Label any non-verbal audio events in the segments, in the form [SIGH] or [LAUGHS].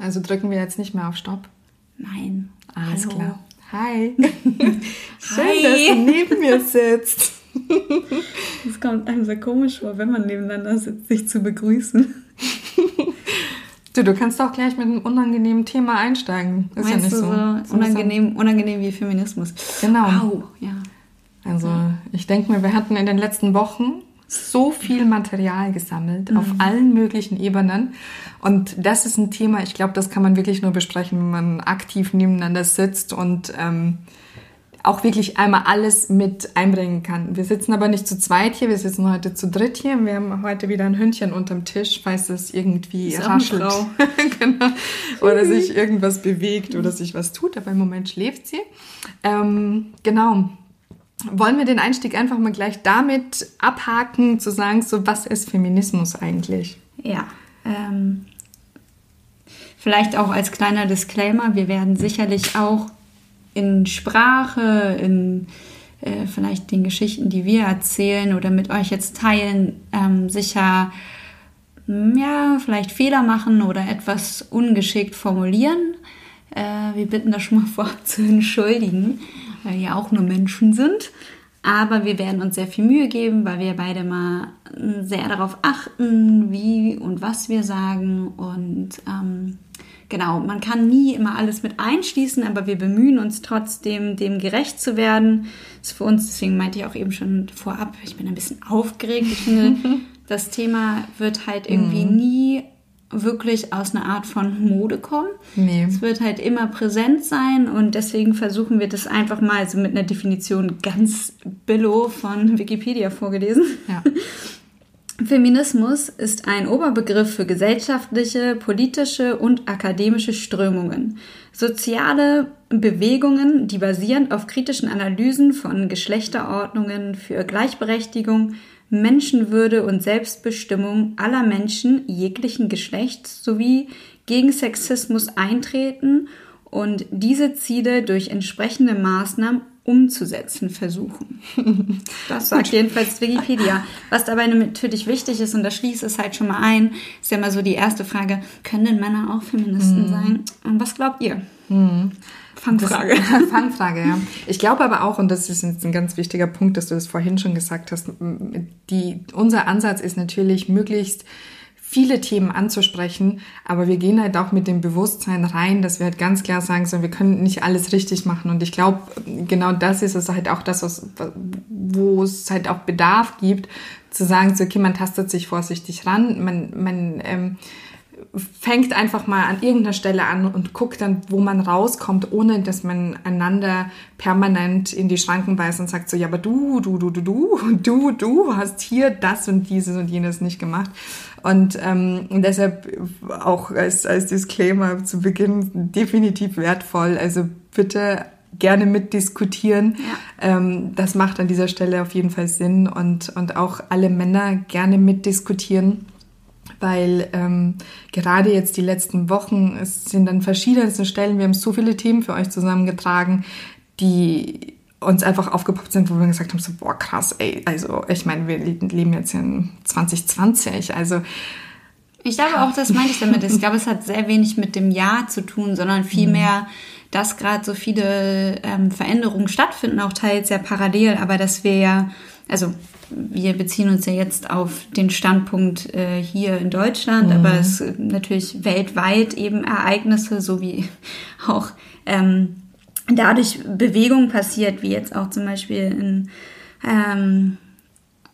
Also drücken wir jetzt nicht mehr auf Stopp. Nein. Alles Hallo. klar. Hi. [LAUGHS] Schön, Hi. dass du neben mir sitzt. Es kommt einem sehr komisch vor, wenn man nebeneinander sitzt, sich zu begrüßen. Du, du kannst auch gleich mit einem unangenehmen Thema einsteigen. Ist Meinst ja nicht du so. so, unangenehm, unangenehm wie Feminismus? Genau. Au, ja. Also ich denke mir, wir hatten in den letzten Wochen so viel Material gesammelt auf allen möglichen Ebenen. Und das ist ein Thema, ich glaube, das kann man wirklich nur besprechen, wenn man aktiv nebeneinander sitzt und ähm, auch wirklich einmal alles mit einbringen kann. Wir sitzen aber nicht zu zweit hier, wir sitzen heute zu dritt hier. Wir haben heute wieder ein Hündchen unterm Tisch, falls es irgendwie Ist raschelt. [LAUGHS] Genau. Oder sich irgendwas bewegt oder sich was tut, aber im Moment schläft sie. Ähm, genau. Wollen wir den Einstieg einfach mal gleich damit abhaken, zu sagen, so was ist Feminismus eigentlich? Ja. Ähm, vielleicht auch als kleiner Disclaimer, wir werden sicherlich auch in Sprache, in äh, vielleicht den Geschichten, die wir erzählen oder mit euch jetzt teilen, ähm, sicher mm, ja, vielleicht Fehler machen oder etwas ungeschickt formulieren. Äh, wir bitten das schon mal [LAUGHS] vorab zu entschuldigen, weil wir ja auch nur Menschen sind. Aber wir werden uns sehr viel Mühe geben, weil wir beide mal äh, sehr darauf achten, wie und was wir sagen. Und ähm, genau, man kann nie immer alles mit einschließen, aber wir bemühen uns trotzdem, dem gerecht zu werden. Das ist für uns, deswegen meinte ich auch eben schon vorab, ich bin ein bisschen aufgeregt. Ich finde, [LAUGHS] das Thema wird halt irgendwie nie wirklich aus einer Art von Mode kommen. Nee. Es wird halt immer präsent sein und deswegen versuchen wir das einfach mal so mit einer Definition ganz billo von Wikipedia vorgelesen. Ja. [LAUGHS] Feminismus ist ein Oberbegriff für gesellschaftliche, politische und akademische Strömungen. Soziale Bewegungen, die basierend auf kritischen Analysen von Geschlechterordnungen für Gleichberechtigung, Menschenwürde und Selbstbestimmung aller Menschen jeglichen Geschlechts sowie gegen Sexismus eintreten und diese Ziele durch entsprechende Maßnahmen umzusetzen versuchen. [LAUGHS] Das sagt jedenfalls Wikipedia. Was dabei natürlich wichtig ist, und da schließt es halt schon mal ein, ist ja immer so die erste Frage, können denn Männer auch Feministen sein? Und was glaubt ihr? Fangfrage. Das, Fangfrage, ja. Ich glaube aber auch, und das ist jetzt ein ganz wichtiger Punkt, dass du das vorhin schon gesagt hast, die, unser Ansatz ist natürlich möglichst viele Themen anzusprechen, aber wir gehen halt auch mit dem Bewusstsein rein, dass wir halt ganz klar sagen, so, wir können nicht alles richtig machen. Und ich glaube, genau das ist es halt auch das, was, wo es halt auch Bedarf gibt, zu sagen, so, okay, man tastet sich vorsichtig ran, man, man ähm, fängt einfach mal an irgendeiner Stelle an und guckt dann, wo man rauskommt, ohne dass man einander permanent in die Schranken beißt und sagt so, ja, aber du, du, du, du, du, du, du hast hier das und dieses und jenes nicht gemacht. Und ähm, deshalb auch als, als Disclaimer zu Beginn definitiv wertvoll. Also bitte gerne mitdiskutieren. Ja. Ähm, das macht an dieser Stelle auf jeden Fall Sinn und, und auch alle Männer gerne mitdiskutieren weil ähm, gerade jetzt die letzten Wochen, es sind an verschiedensten Stellen, wir haben so viele Themen für euch zusammengetragen, die uns einfach aufgepoppt sind, wo wir gesagt haben, so, boah, krass, ey, also ich meine, wir leben jetzt in 2020, also ich glaube auch, das meinte ich damit. Ich glaube, es hat sehr wenig mit dem Jahr zu tun, sondern vielmehr, dass gerade so viele ähm, Veränderungen stattfinden, auch teils ja parallel, aber dass wir ja, also wir beziehen uns ja jetzt auf den Standpunkt äh, hier in Deutschland, mhm. aber es sind natürlich weltweit eben Ereignisse, so wie [LAUGHS] auch ähm, dadurch Bewegung passiert, wie jetzt auch zum Beispiel in, ähm,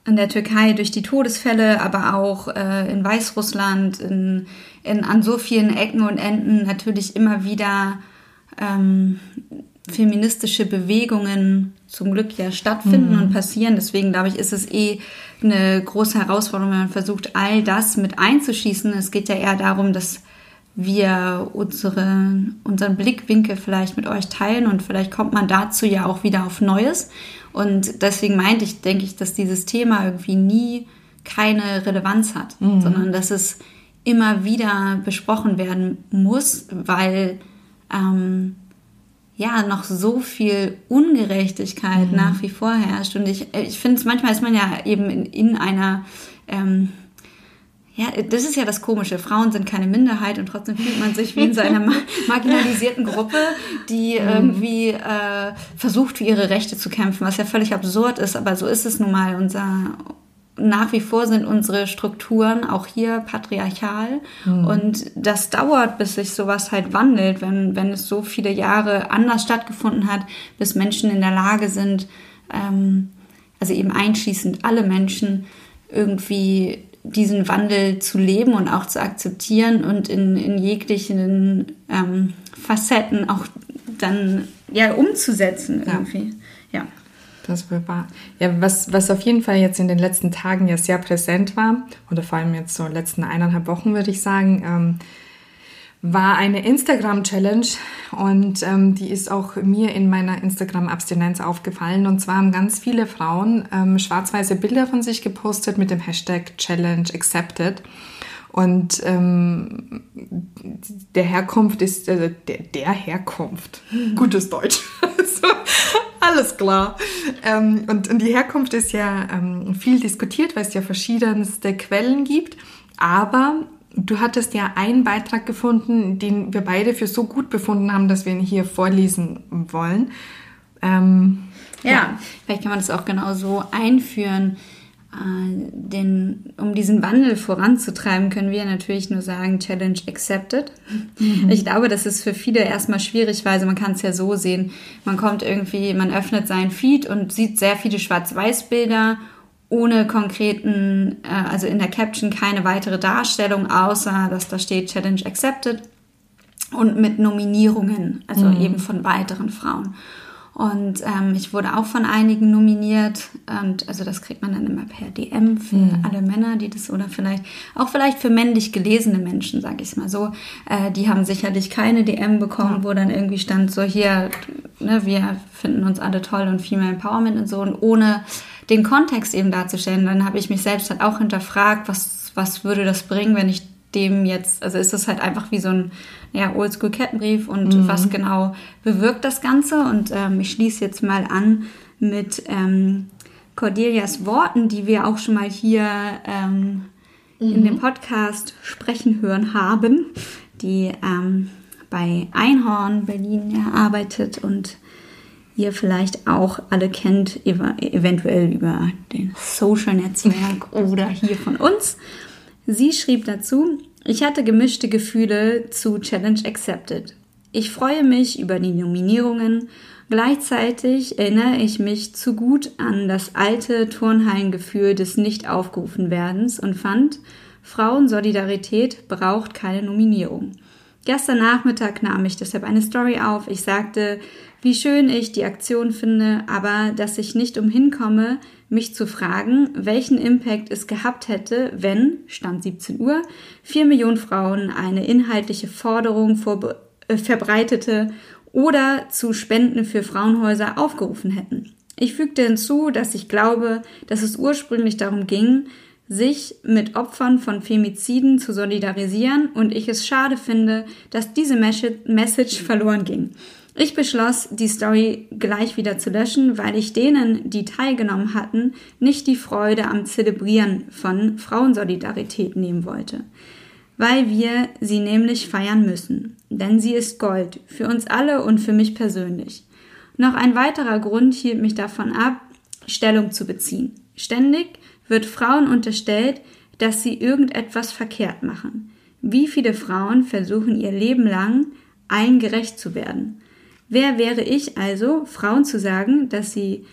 in der Türkei durch die Todesfälle, aber auch äh, in Weißrussland, in, in, an so vielen Ecken und Enden natürlich immer wieder ähm, feministische Bewegungen zum Glück ja stattfinden mhm. und passieren. Deswegen glaube ich, ist es eh eine große Herausforderung, wenn man versucht, all das mit einzuschießen. Es geht ja eher darum, dass wir unsere, unseren Blickwinkel vielleicht mit euch teilen und vielleicht kommt man dazu ja auch wieder auf Neues. Und deswegen meinte ich, denke ich, dass dieses Thema irgendwie nie keine Relevanz hat, mhm. sondern dass es immer wieder besprochen werden muss, weil ähm, ja noch so viel Ungerechtigkeit mhm. nach wie vor herrscht. Und ich, ich finde es manchmal ist man ja eben in, in einer ähm, Ja, das ist ja das Komische. Frauen sind keine Minderheit und trotzdem fühlt man sich wie in so einer [LAUGHS] marginalisierten Gruppe, die mhm. irgendwie äh, versucht, für ihre Rechte zu kämpfen, was ja völlig absurd ist, aber so ist es nun mal. Unser, nach wie vor sind unsere Strukturen auch hier patriarchal mhm. und das dauert, bis sich sowas halt wandelt, wenn, wenn es so viele Jahre anders stattgefunden hat, bis Menschen in der Lage sind, ähm, also eben einschließend alle Menschen, irgendwie diesen Wandel zu leben und auch zu akzeptieren und in, in jeglichen ähm, Facetten auch dann ja umzusetzen irgendwie. Ja. Das war ja was, was auf jeden Fall jetzt in den letzten Tagen ja sehr präsent war oder vor allem jetzt so letzten eineinhalb Wochen würde ich sagen. Ähm, war eine Instagram-Challenge und ähm, die ist auch mir in meiner Instagram-Abstinenz aufgefallen. Und zwar haben ganz viele Frauen ähm, schwarz-weiße Bilder von sich gepostet mit dem Hashtag Challenge Accepted. Und ähm, der Herkunft ist, äh, der, der Herkunft, [LAUGHS] gutes Deutsch, also, alles klar. Ähm, und, und die Herkunft ist ja ähm, viel diskutiert, weil es ja verschiedenste Quellen gibt. Aber Du hattest ja einen Beitrag gefunden, den wir beide für so gut befunden haben, dass wir ihn hier vorlesen wollen. Ähm, ja, ja, vielleicht kann man das auch genau so einführen. Äh, den, um diesen Wandel voranzutreiben, können wir natürlich nur sagen, Challenge accepted. Mhm. Ich glaube, das ist für viele erstmal schwierig, weil man kann es ja so sehen. Man kommt irgendwie, man öffnet seinen Feed und sieht sehr viele Schwarz-Weiß-Bilder ohne konkreten, äh, also in der Caption keine weitere Darstellung, außer dass da steht Challenge accepted und mit Nominierungen, also mhm. eben von weiteren Frauen. Und ähm, ich wurde auch von einigen nominiert und also das kriegt man dann immer per DM für mhm. alle Männer, die das oder vielleicht auch vielleicht für männlich gelesene Menschen, sage ich es mal so. Äh, die haben sicherlich keine DM bekommen, ja. wo dann irgendwie stand so hier, ne, wir finden uns alle toll und Female Empowerment und so und ohne den Kontext eben darzustellen, dann habe ich mich selbst halt auch hinterfragt, was, was würde das bringen, wenn ich dem jetzt, also ist das halt einfach wie so ein ja, Oldschool-Kettenbrief und mhm. was genau bewirkt das Ganze? Und ähm, ich schließe jetzt mal an mit ähm, Cordelias Worten, die wir auch schon mal hier ähm, mhm. in dem Podcast sprechen hören haben, die ähm, bei Einhorn Berlin arbeitet und ihr vielleicht auch alle kennt, eventuell über den Social Netzwerk oder hier von uns. Sie schrieb dazu, ich hatte gemischte Gefühle zu Challenge Accepted. Ich freue mich über die Nominierungen. Gleichzeitig erinnere ich mich zu gut an das alte Turnhallengefühl des Nicht-Aufgerufen-Werdens und fand, Frauensolidarität braucht keine Nominierung. Gestern Nachmittag nahm ich deshalb eine Story auf. Ich sagte, wie schön ich die Aktion finde, aber dass ich nicht umhin komme, mich zu fragen, welchen Impact es gehabt hätte, wenn, Stand 17 Uhr, vier Millionen Frauen eine inhaltliche Forderung vor, äh, verbreitete oder zu Spenden für Frauenhäuser aufgerufen hätten. Ich fügte hinzu, dass ich glaube, dass es ursprünglich darum ging, sich mit Opfern von Femiziden zu solidarisieren und ich es schade finde, dass diese Message verloren ging. Ich beschloss, die Story gleich wieder zu löschen, weil ich denen, die teilgenommen hatten, nicht die Freude am Zelebrieren von Frauensolidarität nehmen wollte. Weil wir sie nämlich feiern müssen. Denn sie ist Gold. Für uns alle und für mich persönlich. Noch ein weiterer Grund hielt mich davon ab, Stellung zu beziehen. Ständig wird Frauen unterstellt, dass sie irgendetwas verkehrt machen. Wie viele Frauen versuchen ihr Leben lang, allen gerecht zu werden? Wer wäre ich also, Frauen zu sagen, dass sie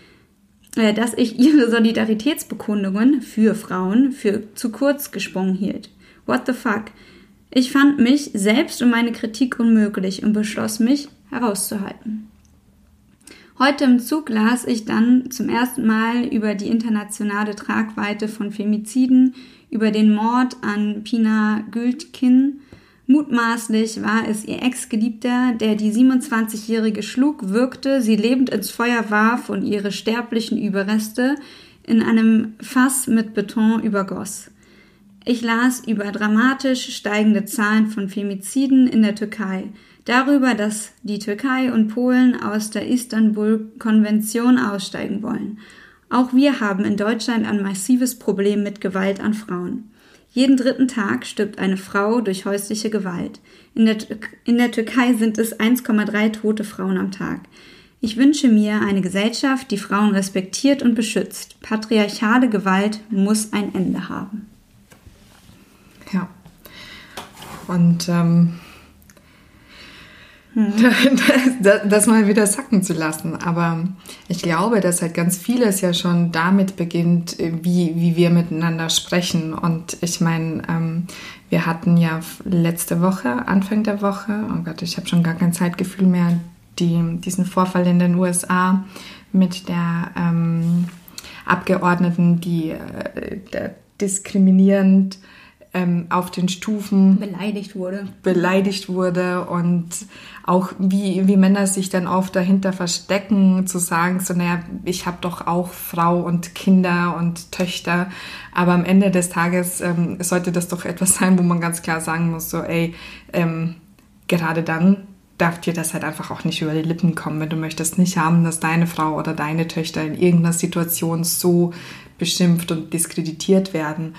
äh, dass ich ihre Solidaritätsbekundungen für Frauen für zu kurz gesprungen hielt. What the fuck? Ich fand mich selbst und meine Kritik unmöglich und beschloss mich herauszuhalten. Heute im Zug las ich dann zum ersten Mal über die internationale Tragweite von Femiziden, über den Mord an Pina Gültkin Mutmaßlich war es ihr Ex-Geliebter, der die 27-Jährige schlug, wirkte, sie lebend ins Feuer warf und ihre sterblichen Überreste in einem Fass mit Beton übergoss. Ich las über dramatisch steigende Zahlen von Femiziden in der Türkei, darüber, dass die Türkei und Polen aus der Istanbul-Konvention aussteigen wollen. Auch wir haben in Deutschland ein massives Problem mit Gewalt an Frauen. Jeden dritten Tag stirbt eine Frau durch häusliche Gewalt. In der, in der Türkei sind es 1,3 tote Frauen am Tag. Ich wünsche mir eine Gesellschaft, die Frauen respektiert und beschützt. Patriarchale Gewalt muss ein Ende haben. Ja. Und ähm, hm. [LAUGHS] das, das, mal wieder sacken zu lassen. Aber ich glaube, dass halt ganz vieles ja schon damit beginnt, wie, wie wir miteinander sprechen. Und ich meine, ähm, wir hatten ja letzte Woche, Anfang der Woche, oh Gott, ich habe schon gar kein Zeitgefühl mehr, die, diesen Vorfall in den USA mit der ähm, Abgeordneten, die äh, diskriminierend ähm, auf den Stufen beleidigt wurde. Beleidigt wurde und auch wie, wie Männer sich dann oft dahinter verstecken, zu sagen, so, naja, ich habe doch auch Frau und Kinder und Töchter. Aber am Ende des Tages ähm, sollte das doch etwas sein, wo man ganz klar sagen muss, so, ey, ähm, gerade dann darf dir das halt einfach auch nicht über die Lippen kommen, wenn du möchtest nicht haben, dass deine Frau oder deine Töchter in irgendeiner Situation so beschimpft und diskreditiert werden.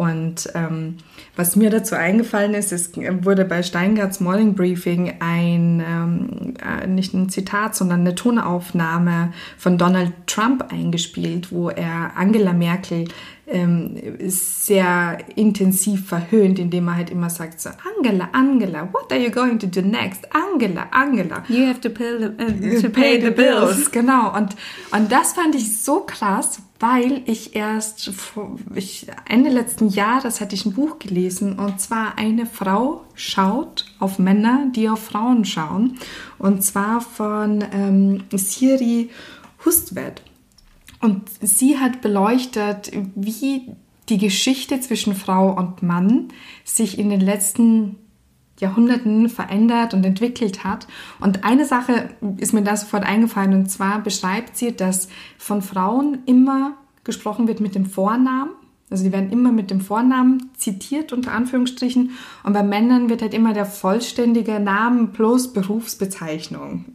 Und ähm, was mir dazu eingefallen ist, es wurde bei Steingarts Morning Briefing ein, ähm, äh, nicht ein Zitat, sondern eine Tonaufnahme von Donald Trump eingespielt, wo er Angela Merkel ähm, sehr intensiv verhöhnt, indem er halt immer sagt so, Angela, Angela, what are you going to do next? Angela, Angela. You have to pay the, uh, to pay the bills. Genau. Und, und das fand ich so krass, weil ich erst vor, ich, Ende letzten Jahres hatte ich ein Buch gelesen und zwar eine Frau schaut auf Männer, die auf Frauen schauen. Und zwar von ähm, Siri Hustvedt und sie hat beleuchtet, wie die Geschichte zwischen Frau und Mann sich in den letzten Jahrhunderten verändert und entwickelt hat. Und eine Sache ist mir da sofort eingefallen, und zwar beschreibt sie, dass von Frauen immer gesprochen wird mit dem Vornamen also die werden immer mit dem Vornamen zitiert, unter Anführungsstrichen. Und bei Männern wird halt immer der vollständige Name plus Berufsbezeichnung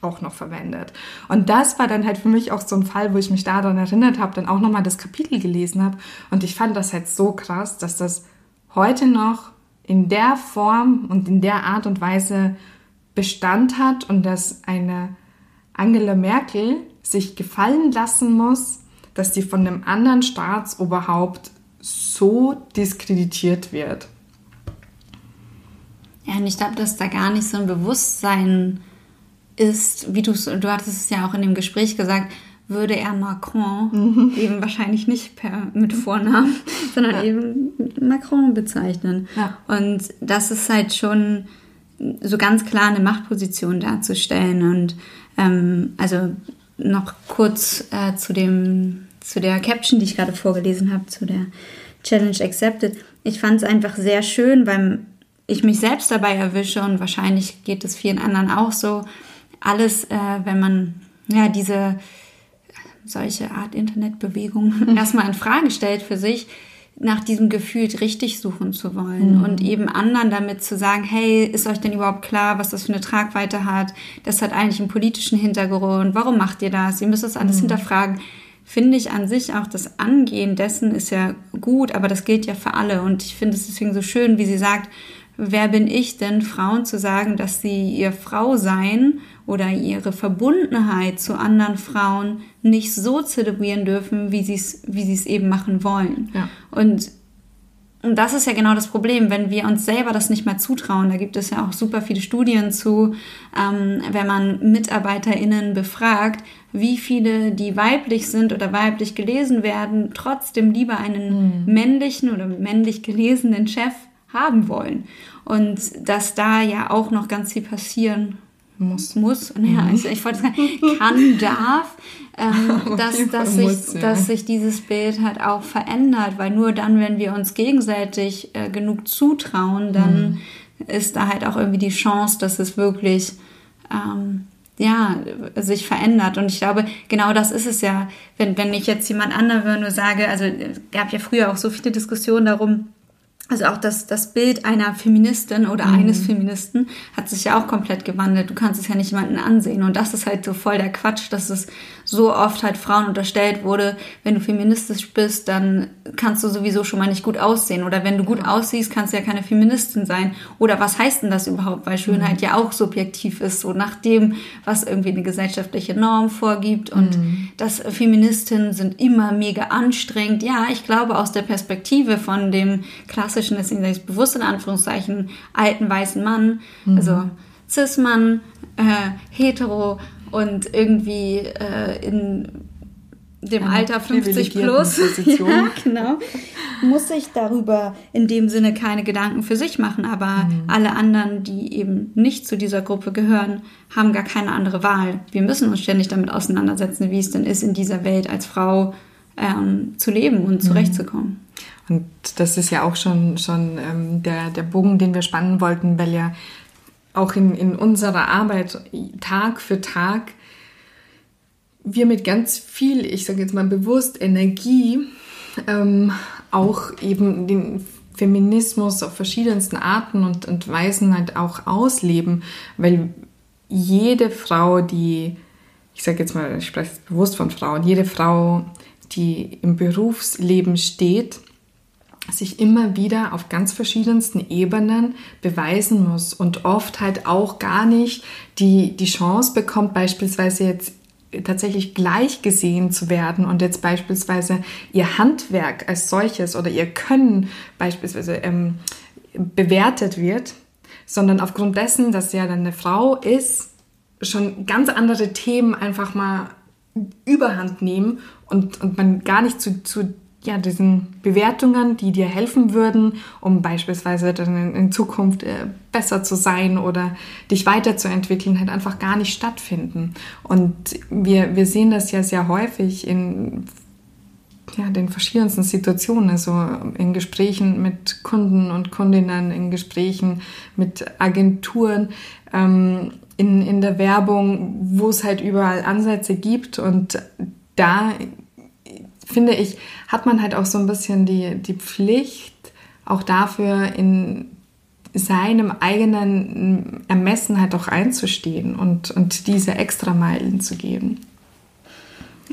auch noch verwendet. Und das war dann halt für mich auch so ein Fall, wo ich mich daran erinnert habe, dann auch nochmal das Kapitel gelesen habe. Und ich fand das halt so krass, dass das heute noch in der Form und in der Art und Weise Bestand hat und dass eine Angela Merkel sich gefallen lassen muss, dass die von einem anderen Staatsoberhaupt so diskreditiert wird. Ja, und ich glaube, dass da gar nicht so ein Bewusstsein ist, wie du du hattest es ja auch in dem Gespräch gesagt, würde er Macron mhm. eben wahrscheinlich nicht per, mit Vornamen, [LAUGHS] sondern ja. eben Macron bezeichnen. Ja. Und das ist halt schon so ganz klar eine Machtposition darzustellen. Und ähm, also noch kurz äh, zu dem zu der Caption, die ich gerade vorgelesen habe, zu der Challenge Accepted. Ich fand es einfach sehr schön, weil ich mich selbst dabei erwische und wahrscheinlich geht es vielen anderen auch so. Alles, äh, wenn man ja diese solche Art Internetbewegung [LAUGHS] erstmal in Frage stellt für sich, nach diesem Gefühl richtig suchen zu wollen mhm. und eben anderen damit zu sagen, hey, ist euch denn überhaupt klar, was das für eine Tragweite hat? Das hat eigentlich einen politischen Hintergrund. Warum macht ihr das? Ihr müsst das alles mhm. hinterfragen finde ich an sich auch das Angehen dessen ist ja gut, aber das gilt ja für alle. Und ich finde es deswegen so schön, wie sie sagt, wer bin ich denn, Frauen zu sagen, dass sie ihr Frau sein oder ihre Verbundenheit zu anderen Frauen nicht so zelebrieren dürfen, wie sie es, wie sie es eben machen wollen. Ja. Und und das ist ja genau das Problem, wenn wir uns selber das nicht mehr zutrauen. Da gibt es ja auch super viele Studien zu, ähm, wenn man MitarbeiterInnen befragt, wie viele, die weiblich sind oder weiblich gelesen werden, trotzdem lieber einen mhm. männlichen oder männlich gelesenen Chef haben wollen. Und dass da ja auch noch ganz viel passieren muss. Muss, naja, mhm. also ich wollte sagen, kann, darf, ähm, [LAUGHS] dass, dass, sich, muss, ja. dass sich dieses Bild halt auch verändert, weil nur dann, wenn wir uns gegenseitig äh, genug zutrauen, dann mhm. ist da halt auch irgendwie die Chance, dass es wirklich ähm, ja, sich verändert. Und ich glaube, genau das ist es ja, wenn, wenn ich jetzt jemand anderen nur sage, also es gab ja früher auch so viele Diskussionen darum, also auch das, das Bild einer Feministin oder mhm. eines Feministen hat sich ja auch komplett gewandelt. Du kannst es ja nicht jemanden ansehen. Und das ist halt so voll der Quatsch, dass es so oft halt Frauen unterstellt wurde, wenn du feministisch bist, dann kannst du sowieso schon mal nicht gut aussehen. Oder wenn du gut aussiehst, kannst du ja keine Feministin sein. Oder was heißt denn das überhaupt? Weil Schönheit mhm. ja auch subjektiv ist, so nach dem, was irgendwie eine gesellschaftliche Norm vorgibt. Und mhm. dass Feministinnen sind immer mega anstrengend. Ja, ich glaube aus der Perspektive von dem klassischen, deswegen sage ich bewusst in Anführungszeichen, alten weißen Mann, mhm. also Cis-Mann, äh, hetero und irgendwie äh, in dem Eine Alter 50 plus, [LAUGHS] ja, genau, muss sich darüber in dem Sinne keine Gedanken für sich machen. Aber mhm. alle anderen, die eben nicht zu dieser Gruppe gehören, haben gar keine andere Wahl. Wir müssen uns ständig damit auseinandersetzen, wie es denn ist, in dieser Welt als Frau ähm, zu leben und mhm. zurechtzukommen. Und das ist ja auch schon, schon ähm, der, der Bogen, den wir spannen wollten, weil ja auch in, in unserer Arbeit Tag für Tag wir mit ganz viel, ich sage jetzt mal bewusst, Energie ähm, auch eben den Feminismus auf verschiedensten Arten und, und Weisen halt auch ausleben, weil jede Frau, die, ich sage jetzt mal, ich spreche bewusst von Frauen, jede Frau, die im Berufsleben steht, sich immer wieder auf ganz verschiedensten Ebenen beweisen muss und oft halt auch gar nicht die, die Chance bekommt, beispielsweise jetzt tatsächlich gleich gesehen zu werden und jetzt beispielsweise ihr Handwerk als solches oder ihr Können beispielsweise ähm, bewertet wird, sondern aufgrund dessen, dass sie ja dann eine Frau ist, schon ganz andere Themen einfach mal überhand nehmen und, und man gar nicht zu, zu ja, diesen Bewertungen, die dir helfen würden, um beispielsweise dann in, Zukunft äh, besser zu sein oder dich weiterzuentwickeln, halt einfach gar nicht stattfinden. Und wir, wir sehen das ja sehr häufig in ja, den verschiedensten Situationen, also in Gesprächen mit Kunden und Kundinnen, in Gesprächen mit Agenturen, ähm, in, in der Werbung, wo es halt überall Ansätze gibt und da finde ich, hat man halt auch so ein bisschen die, die Pflicht, auch dafür in seinem eigenen Ermessen halt auch einzustehen und, und diese Extrameilen zu geben.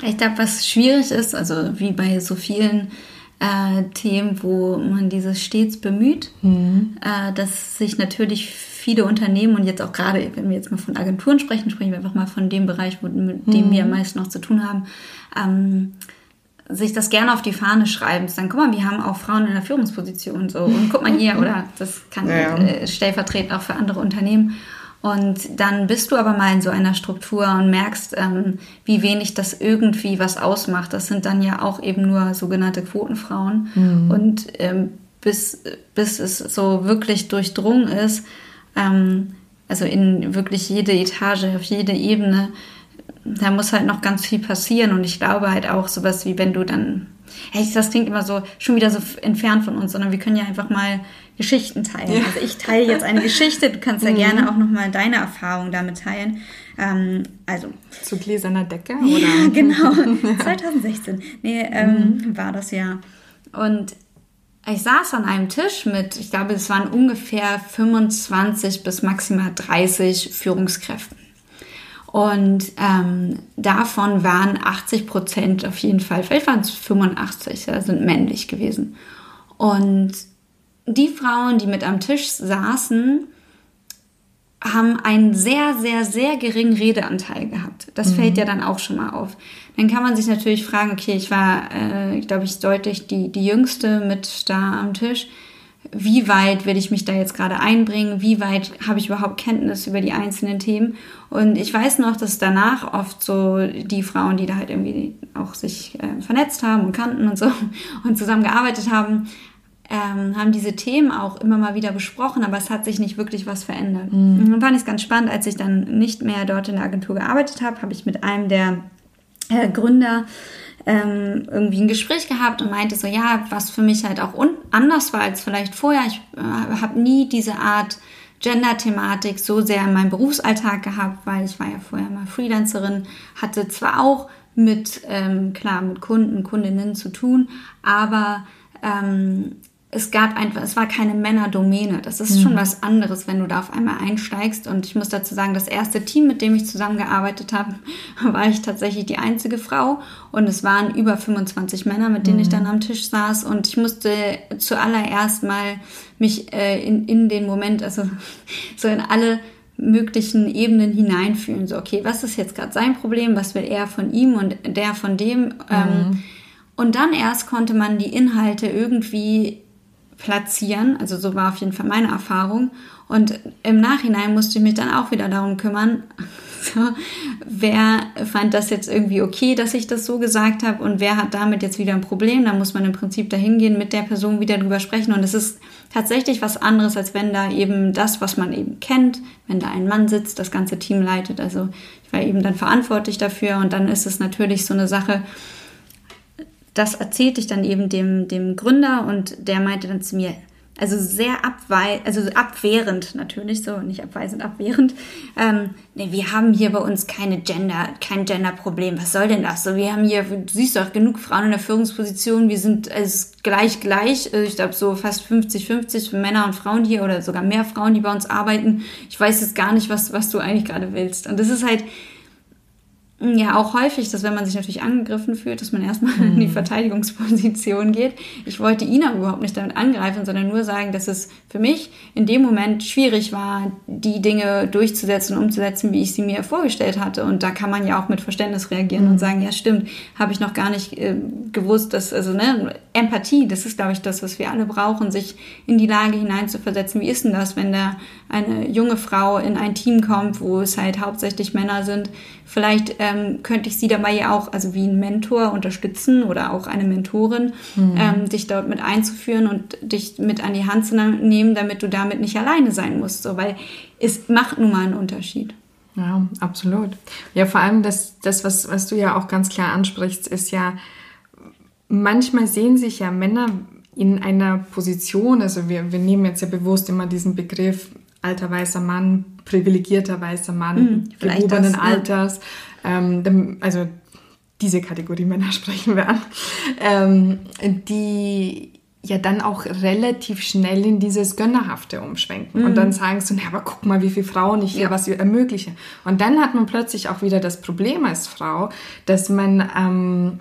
Ich glaube, was schwierig ist, also wie bei so vielen äh, Themen, wo man dieses stets bemüht, mhm. äh, dass sich natürlich viele Unternehmen und jetzt auch gerade, wenn wir jetzt mal von Agenturen sprechen, sprechen wir einfach mal von dem Bereich, wo, mit dem mhm. wir am meisten noch zu tun haben, ähm, sich das gerne auf die Fahne schreiben. Dann guck mal, wir haben auch Frauen in der Führungsposition so und guck mal hier [LAUGHS] oder das kann ja. äh, stellvertretend auch für andere Unternehmen. Und dann bist du aber mal in so einer Struktur und merkst, ähm, wie wenig das irgendwie was ausmacht. Das sind dann ja auch eben nur sogenannte Quotenfrauen. Mhm. Und ähm, bis, bis es so wirklich durchdrungen ist, ähm, also in wirklich jede Etage, auf jede Ebene, da muss halt noch ganz viel passieren und ich glaube halt auch sowas wie wenn du dann, hey, das klingt immer so schon wieder so entfernt von uns, sondern wir können ja einfach mal Geschichten teilen. Ja. Also ich teile jetzt eine Geschichte, du kannst ja mhm. gerne auch nochmal deine Erfahrung damit teilen. Ähm, also zu gläserner Decke oder? [LAUGHS] [LAUGHS] Ja, genau. 2016. Nee, ähm, mhm. war das ja. Und ich saß an einem Tisch mit, ich glaube, es waren ungefähr 25 bis maximal 30 Führungskräften. Und ähm, davon waren 80 Prozent auf jeden Fall, vielleicht waren es 85, ja, sind männlich gewesen. Und die Frauen, die mit am Tisch saßen, haben einen sehr, sehr, sehr geringen Redeanteil gehabt. Das mhm. fällt ja dann auch schon mal auf. Dann kann man sich natürlich fragen, okay, ich war, äh, glaube ich, deutlich die, die Jüngste mit da am Tisch wie weit will ich mich da jetzt gerade einbringen, wie weit habe ich überhaupt Kenntnis über die einzelnen Themen. Und ich weiß noch, dass danach oft so die Frauen, die da halt irgendwie auch sich äh, vernetzt haben und kannten und so [LAUGHS] und zusammengearbeitet haben, ähm, haben diese Themen auch immer mal wieder besprochen, aber es hat sich nicht wirklich was verändert. Mhm. Und dann fand ich es ganz spannend, als ich dann nicht mehr dort in der Agentur gearbeitet habe, habe ich mit einem der äh, Gründer ähm, irgendwie ein Gespräch gehabt und meinte so, ja, was für mich halt auch anders war als vielleicht vorher. Ich äh, habe nie diese Art Gender-Thematik so sehr in meinem Berufsalltag gehabt, weil ich war ja vorher mal Freelancerin, hatte zwar auch mit, ähm, klar, mit Kunden, Kundinnen zu tun, aber ähm, es gab einfach, es war keine Männerdomäne. Das ist mhm. schon was anderes, wenn du da auf einmal einsteigst. Und ich muss dazu sagen, das erste Team, mit dem ich zusammengearbeitet habe, [LAUGHS] war ich tatsächlich die einzige Frau. Und es waren über 25 Männer, mit denen mhm. ich dann am Tisch saß. Und ich musste zuallererst mal mich äh, in, in den Moment, also [LAUGHS] so in alle möglichen Ebenen hineinfühlen. So, okay, was ist jetzt gerade sein Problem? Was will er von ihm und der von dem? Mhm. Ähm, und dann erst konnte man die Inhalte irgendwie platzieren. Also so war auf jeden Fall meine Erfahrung. Und im Nachhinein musste ich mich dann auch wieder darum kümmern, [LAUGHS] so, wer fand das jetzt irgendwie okay, dass ich das so gesagt habe und wer hat damit jetzt wieder ein Problem. Da muss man im Prinzip dahin gehen, mit der Person wieder drüber sprechen. Und es ist tatsächlich was anderes, als wenn da eben das, was man eben kennt, wenn da ein Mann sitzt, das ganze Team leitet. Also ich war eben dann verantwortlich dafür und dann ist es natürlich so eine Sache, das erzählte ich dann eben dem, dem Gründer und der meinte dann zu mir, also sehr abwei also abwehrend natürlich, so nicht abweisend, abwehrend. Ähm, nee, wir haben hier bei uns keine Gender, kein Gender-Problem. Was soll denn das? So, wir haben hier, du siehst doch genug Frauen in der Führungsposition. Wir sind also gleich gleich. Also ich glaube so fast 50-50 für Männer und Frauen hier oder sogar mehr Frauen, die bei uns arbeiten. Ich weiß jetzt gar nicht, was was du eigentlich gerade willst. Und das ist halt ja auch häufig, dass wenn man sich natürlich angegriffen fühlt, dass man erstmal mhm. in die mhm. Verteidigungsposition geht. Ich wollte ihn aber überhaupt nicht damit angreifen, sondern nur sagen, dass es für mich in dem Moment schwierig war, die Dinge durchzusetzen und umzusetzen, wie ich sie mir vorgestellt hatte. Und da kann man ja auch mit Verständnis reagieren mhm. und sagen, ja stimmt, habe ich noch gar nicht äh, gewusst, dass, also ne, Empathie, das ist, glaube ich, das, was wir alle brauchen, sich in die Lage hineinzuversetzen. Wie ist denn das, wenn da eine junge Frau in ein Team kommt, wo es halt hauptsächlich Männer sind? Vielleicht ähm, könnte ich sie dabei ja auch, also wie ein Mentor unterstützen oder auch eine Mentorin, mhm. ähm, dich dort mit einzuführen und dich mit an die Hand zu nehmen, damit du damit nicht alleine sein musst. So, weil es macht nun mal einen Unterschied. Ja, absolut. Ja, vor allem das, das was, was du ja auch ganz klar ansprichst, ist ja, manchmal sehen sich ja Männer in einer Position, also wir, wir nehmen jetzt ja bewusst immer diesen Begriff alter weißer Mann, privilegierter weißer Mann, hm, gehobenen Alters, ähm, also diese Kategorie [LAUGHS] Männer sprechen wir an, ähm, die ja dann auch relativ schnell in dieses Gönnerhafte umschwenken mhm. und dann sagen so, na, aber guck mal, wie viele Frauen ich hier ja. was ermögliche. Und dann hat man plötzlich auch wieder das Problem als Frau, dass man ähm,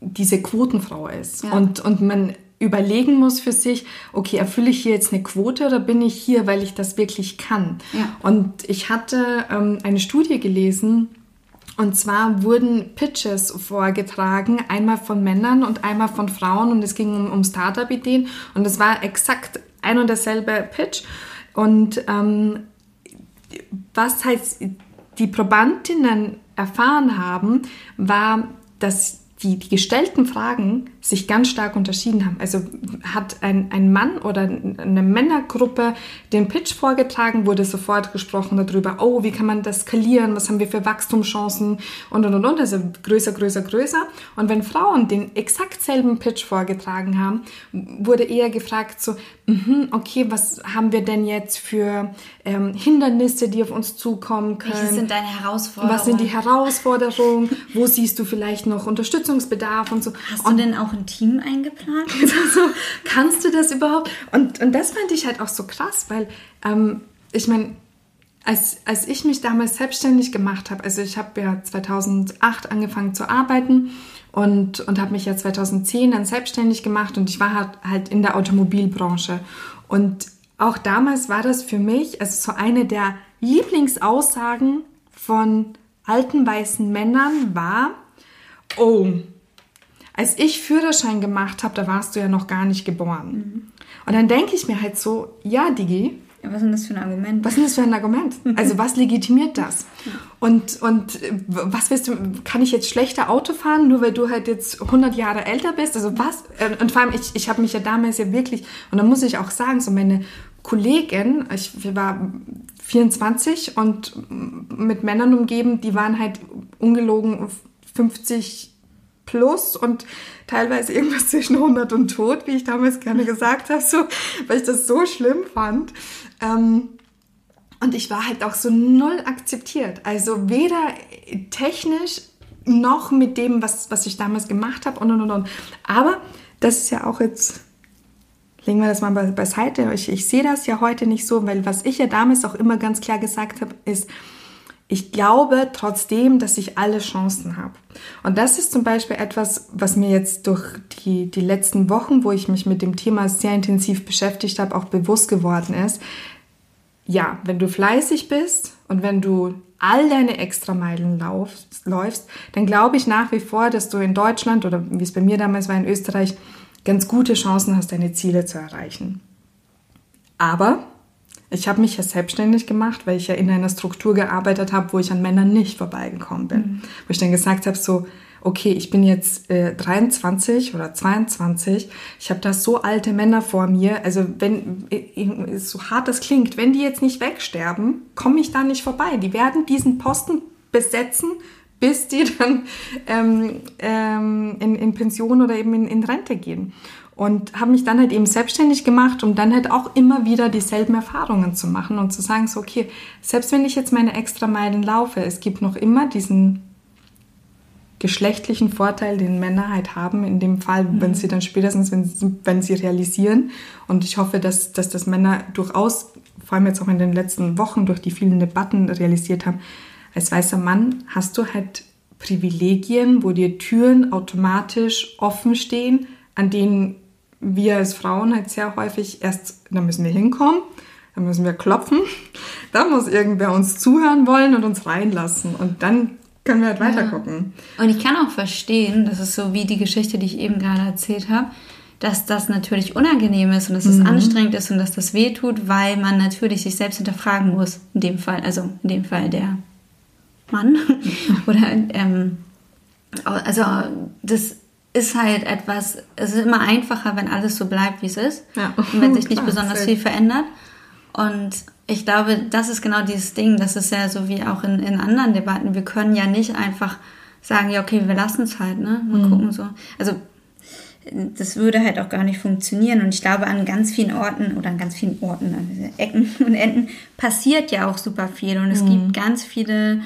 diese Quotenfrau ist ja. und, und man überlegen muss für sich, okay, erfülle ich hier jetzt eine Quote oder bin ich hier, weil ich das wirklich kann? Ja. Und ich hatte ähm, eine Studie gelesen, und zwar wurden Pitches vorgetragen, einmal von Männern und einmal von Frauen und es ging um, um Startup-Ideen und es war exakt ein und derselbe Pitch. Und ähm, was heißt, die Probandinnen erfahren haben, war, dass die, die gestellten Fragen sich ganz stark unterschieden haben. Also hat ein, ein Mann oder eine Männergruppe den Pitch vorgetragen, wurde sofort gesprochen darüber, oh, wie kann man das skalieren, was haben wir für Wachstumschancen und und und und, also größer, größer, größer. Und wenn Frauen den exakt selben Pitch vorgetragen haben, wurde eher gefragt so, mm okay, was haben wir denn jetzt für ähm, Hindernisse, die auf uns zukommen können? Was sind deine Herausforderungen? Was sind die Herausforderungen? Wo siehst du vielleicht noch Unterstützungsbedarf und so? Hast und, du denn auch ein Team eingeplant? [LAUGHS] also, kannst du das überhaupt? Und, und das fand ich halt auch so krass, weil ähm, ich meine, als, als ich mich damals selbstständig gemacht habe, also ich habe ja 2008 angefangen zu arbeiten und, und habe mich ja 2010 dann selbstständig gemacht und ich war halt, halt in der Automobilbranche. Und auch damals war das für mich also so eine der Lieblingsaussagen von alten weißen Männern war, oh, als ich Führerschein gemacht habe, da warst du ja noch gar nicht geboren. Mhm. Und dann denke ich mir halt so, ja, Digi. Ja, was ist denn das für ein Argument? Was ist denn das für ein Argument? [LAUGHS] Also was legitimiert das? Und, und was willst du, kann ich jetzt schlechter Auto fahren, nur weil du halt jetzt 100 Jahre älter bist? Also was? Äh, und vor allem, ich, ich habe mich ja damals ja wirklich, und da muss ich auch sagen, so meine Kollegin, ich war 24 und mit Männern umgeben, die waren halt ungelogen 50 plus und teilweise irgendwas zwischen 100 und tot, wie ich damals gerne gesagt habe, so, weil ich das so schlimm fand. Ähm, und ich war halt auch so null akzeptiert. Also weder technisch noch mit dem, was, was ich damals gemacht habe und und und und. Aber das ist ja auch jetzt legen wir das mal beiseite. Ich, ich sehe das ja heute nicht so, weil was ich ja damals auch immer ganz klar gesagt habe, ist, ich glaube trotzdem, dass ich alle Chancen habe. Und das ist zum Beispiel etwas, was mir jetzt durch die, die letzten Wochen, wo ich mich mit dem Thema sehr intensiv beschäftigt habe, auch bewusst geworden ist. Ja, wenn du fleißig bist und wenn du all deine Extrameilen läufst, dann glaube ich nach wie vor, dass du in Deutschland oder wie es bei mir damals war in Österreich, ganz gute Chancen hast, deine Ziele zu erreichen. Aber ich habe mich ja selbstständig gemacht, weil ich ja in einer Struktur gearbeitet habe, wo ich an Männern nicht vorbeigekommen bin. Mhm. Wo ich dann gesagt habe, so, okay, ich bin jetzt äh, 23 oder 22, ich habe da so alte Männer vor mir, also wenn, äh, so hart das klingt, wenn die jetzt nicht wegsterben, komme ich da nicht vorbei. Die werden diesen Posten besetzen, bis die dann ähm, ähm, in, in Pension oder eben in, in Rente gehen und habe mich dann halt eben selbstständig gemacht, um dann halt auch immer wieder dieselben Erfahrungen zu machen und zu sagen, so okay, selbst wenn ich jetzt meine extra Meilen laufe, es gibt noch immer diesen geschlechtlichen Vorteil, den Männer halt haben, in dem Fall, mhm. wenn sie dann spätestens, wenn, wenn sie realisieren. Und ich hoffe, dass, dass das Männer durchaus, vor allem jetzt auch in den letzten Wochen durch die vielen Debatten realisiert haben, als weißer Mann hast du halt Privilegien, wo dir Türen automatisch offen stehen, an denen wir als Frauen halt sehr häufig erst, da müssen wir hinkommen, da müssen wir klopfen, [LAUGHS] da muss irgendwer uns zuhören wollen und uns reinlassen und dann können wir halt weiter ja. gucken. Und ich kann auch verstehen, das ist so wie die Geschichte, die ich eben gerade erzählt habe, dass das natürlich unangenehm ist und dass es mhm. anstrengend ist und dass das wehtut, weil man natürlich sich selbst hinterfragen muss, in dem Fall, also in dem Fall der Mann [LAUGHS] oder ähm, also das ist halt etwas, es ist immer einfacher, wenn alles so bleibt, wie es ist. Ja. Und wenn sich nicht [LAUGHS] besonders viel verändert. Und ich glaube, das ist genau dieses Ding. Das ist ja so wie auch in, in anderen Debatten. Wir können ja nicht einfach sagen, ja, okay, wir lassen es halt, ne? Mal mhm. gucken so. Also, das würde halt auch gar nicht funktionieren. Und ich glaube, an ganz vielen Orten oder an ganz vielen Orten, also Ecken und Enden, passiert ja auch super viel. Und es mhm. gibt ganz viele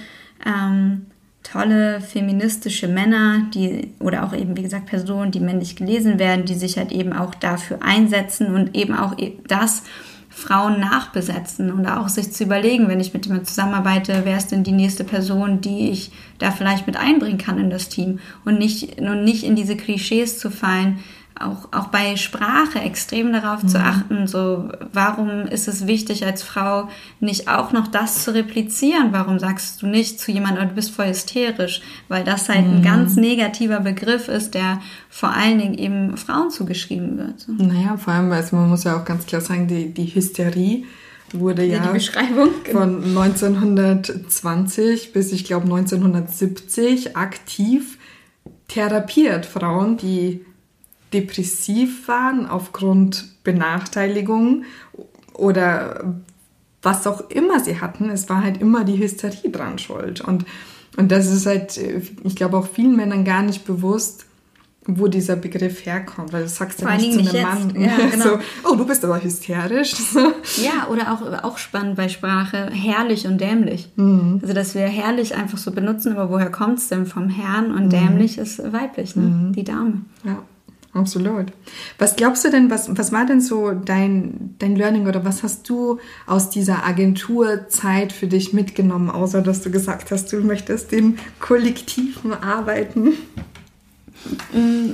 ähm, tolle feministische Männer, die oder auch eben wie gesagt Personen, die männlich gelesen werden, die sich halt eben auch dafür einsetzen und eben auch e-, das Frauen nachbesetzen und auch sich zu überlegen, wenn ich mit jemandem zusammenarbeite, wer ist denn die nächste Person, die ich da vielleicht mit einbringen kann in das Team? Und nicht, und nicht in diese Klischees zu fallen, auch, auch bei Sprache extrem darauf mhm. zu achten, so warum ist es wichtig als Frau nicht auch noch das zu replizieren? Warum sagst du nicht zu jemandem, du bist voll hysterisch? Weil das halt mhm. ein ganz negativer Begriff ist, der vor allen Dingen eben Frauen zugeschrieben wird. So. Naja, vor allem, also man muss ja auch ganz klar sagen, die, die Hysterie wurde ja, ja von 1920 bis ich glaube 1970 aktiv therapiert. Frauen, die depressiv waren aufgrund Benachteiligung oder was auch immer sie hatten, es war halt immer die Hysterie dran schuld. Und, und das ist halt, ich glaube, auch vielen Männern gar nicht bewusst, wo dieser Begriff herkommt, weil du sagst ja nicht zu einem jetzt. Mann, ja, [LAUGHS] genau. so, oh, du bist aber hysterisch. [LAUGHS] Ja, oder auch, auch spannend bei Sprache, herrlich und dämlich. Mhm. Also, dass wir herrlich einfach so benutzen, aber woher kommt es denn vom Herrn und mhm. dämlich ist weiblich, ne? Mhm. die Dame. Ja. Absolut. Was glaubst du denn, was, was war denn so dein, dein Learning oder was hast du aus dieser Agenturzeit für dich mitgenommen, außer dass du gesagt hast, du möchtest den Kollektiven arbeiten? Mm,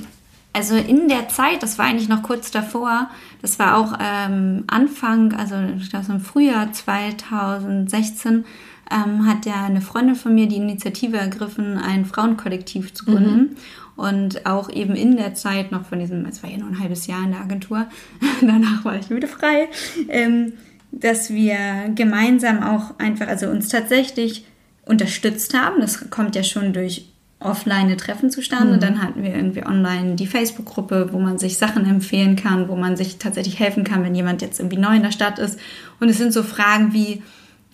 also in der Zeit, das war eigentlich noch kurz davor, das war auch ähm, Anfang, also ich glaube im Frühjahr 2016, ähm, hat ja eine Freundin von mir die Initiative ergriffen, ein Frauenkollektiv zu gründen. Mhm. Und auch eben in der Zeit noch von diesem, es war ja nur ein halbes Jahr in der Agentur, [LAUGHS] danach war ich wieder frei, ähm, dass wir gemeinsam auch einfach, also uns tatsächlich unterstützt haben. Das kommt ja schon durch offline Treffen zustande. Mhm. Dann hatten wir irgendwie online die Facebook-Gruppe, wo man sich Sachen empfehlen kann, wo man sich tatsächlich helfen kann, wenn jemand jetzt irgendwie neu in der Stadt ist. Und es sind so Fragen wie,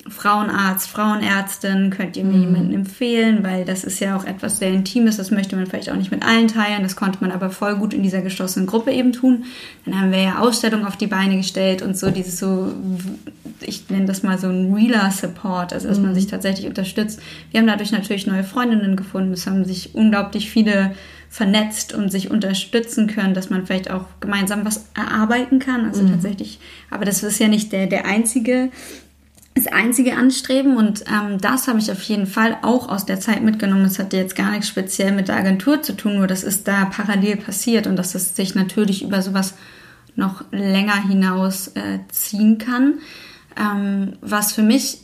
Frauenarzt, Frauenärztin, könnt ihr mir mhm. jemanden empfehlen, weil das ist ja auch etwas sehr Intimes, das möchte man vielleicht auch nicht mit allen teilen, das konnte man aber voll gut in dieser geschlossenen Gruppe eben tun. Dann haben wir ja Ausstellungen auf die Beine gestellt und so dieses so, ich nenne das mal so ein realer Support, also dass mhm. man sich tatsächlich unterstützt. Wir haben dadurch natürlich neue Freundinnen gefunden, es haben sich unglaublich viele vernetzt und sich unterstützen können, dass man vielleicht auch gemeinsam was erarbeiten kann. Also mhm. tatsächlich, aber das ist ja nicht der, der einzige das einzige Anstreben und ähm, das habe ich auf jeden Fall auch aus der Zeit mitgenommen. Es hatte jetzt gar nichts speziell mit der Agentur zu tun, nur das ist da parallel passiert und dass es sich natürlich über sowas noch länger hinaus äh, ziehen kann. Ähm, was für mich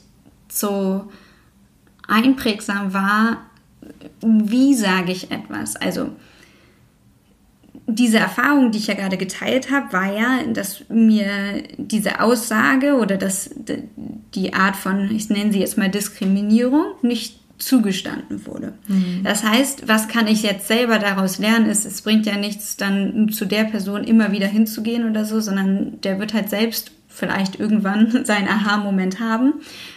so einprägsam war, wie sage ich etwas? Also diese Erfahrung, die ich ja gerade geteilt habe, war ja, dass mir diese Aussage oder das, die Art von, ich nenne sie jetzt mal Diskriminierung, nicht zugestanden wurde. Mhm. Das heißt, was kann ich jetzt selber daraus lernen? Ist, es bringt ja nichts, dann zu der Person immer wieder hinzugehen oder so, sondern der wird halt selbst vielleicht irgendwann [LAUGHS] seinen Aha-Moment haben.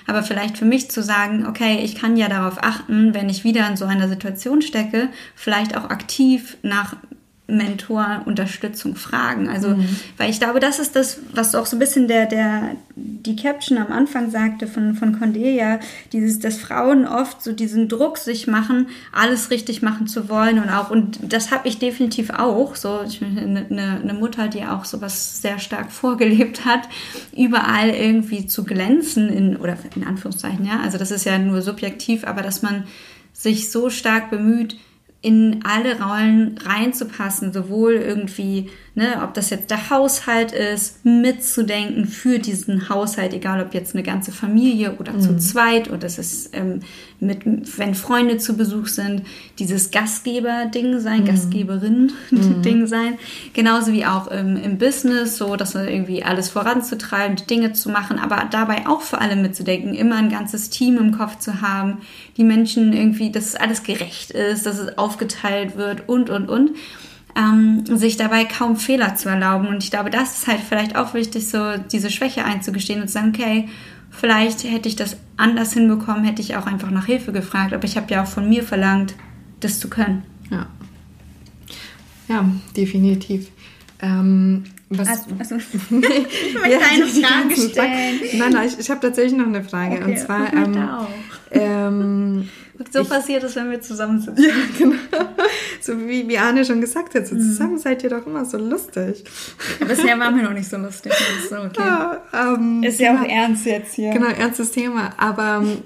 Aber vielleicht für mich zu sagen, okay, ich kann ja darauf achten, wenn ich wieder in so einer Situation stecke, vielleicht auch aktiv nach Mentor Unterstützung fragen. Also, mhm. weil ich glaube, das ist das, was auch so ein bisschen der, der, die Caption am Anfang sagte von, von Cordelia, dieses, dass Frauen oft so diesen Druck sich machen, alles richtig machen zu wollen und auch, und das habe ich definitiv auch, so, ich bin eine, eine Mutter, die auch sowas sehr stark [LAUGHS] vorgelebt hat, überall irgendwie zu glänzen in, oder in Anführungszeichen, ja, also das ist ja nur subjektiv, aber dass man sich so stark bemüht, in alle Rollen reinzupassen, sowohl irgendwie, ne, ob das jetzt der Haushalt ist, mitzudenken für diesen Haushalt, egal ob jetzt eine ganze Familie oder mhm. zu zweit oder das ist ähm, mit, wenn Freunde zu Besuch sind, dieses Gastgeber-Ding sein, mhm. Gastgeberin-Ding mhm. sein, genauso wie auch im, im Business, so dass man irgendwie alles voranzutreiben, Dinge zu machen, aber dabei auch für alle mitzudenken, immer ein ganzes Team im Kopf zu haben, die Menschen irgendwie, dass alles gerecht ist, dass es auf aufgeteilt wird und, und, und. Ähm, sich dabei kaum Fehler zu erlauben. Und ich glaube, das ist halt vielleicht auch wichtig, so diese Schwäche einzugestehen und zu sagen, okay, vielleicht hätte ich das anders hinbekommen, hätte ich auch einfach nach Hilfe gefragt. Aber ich habe ja auch von mir verlangt, das zu können. Ja. Ja, definitiv. Ähm, was, also, also [LAUGHS] ich möchte ja, eine Frage stellen. Nein, nein, ich, ich habe tatsächlich noch eine Frage. Okay, und zwar, ähm, ähm, so ich, passiert es, wenn wir zusammen sind. Ja, genau. So wie, wie Arne schon gesagt hat, so mhm. zusammen seid ihr doch immer so lustig. bisher waren wir noch nicht so lustig. Ist, [LAUGHS] so okay. ja, ähm, ist ja genau, auch ernst jetzt hier. Genau, ernstes Thema. Aber ähm,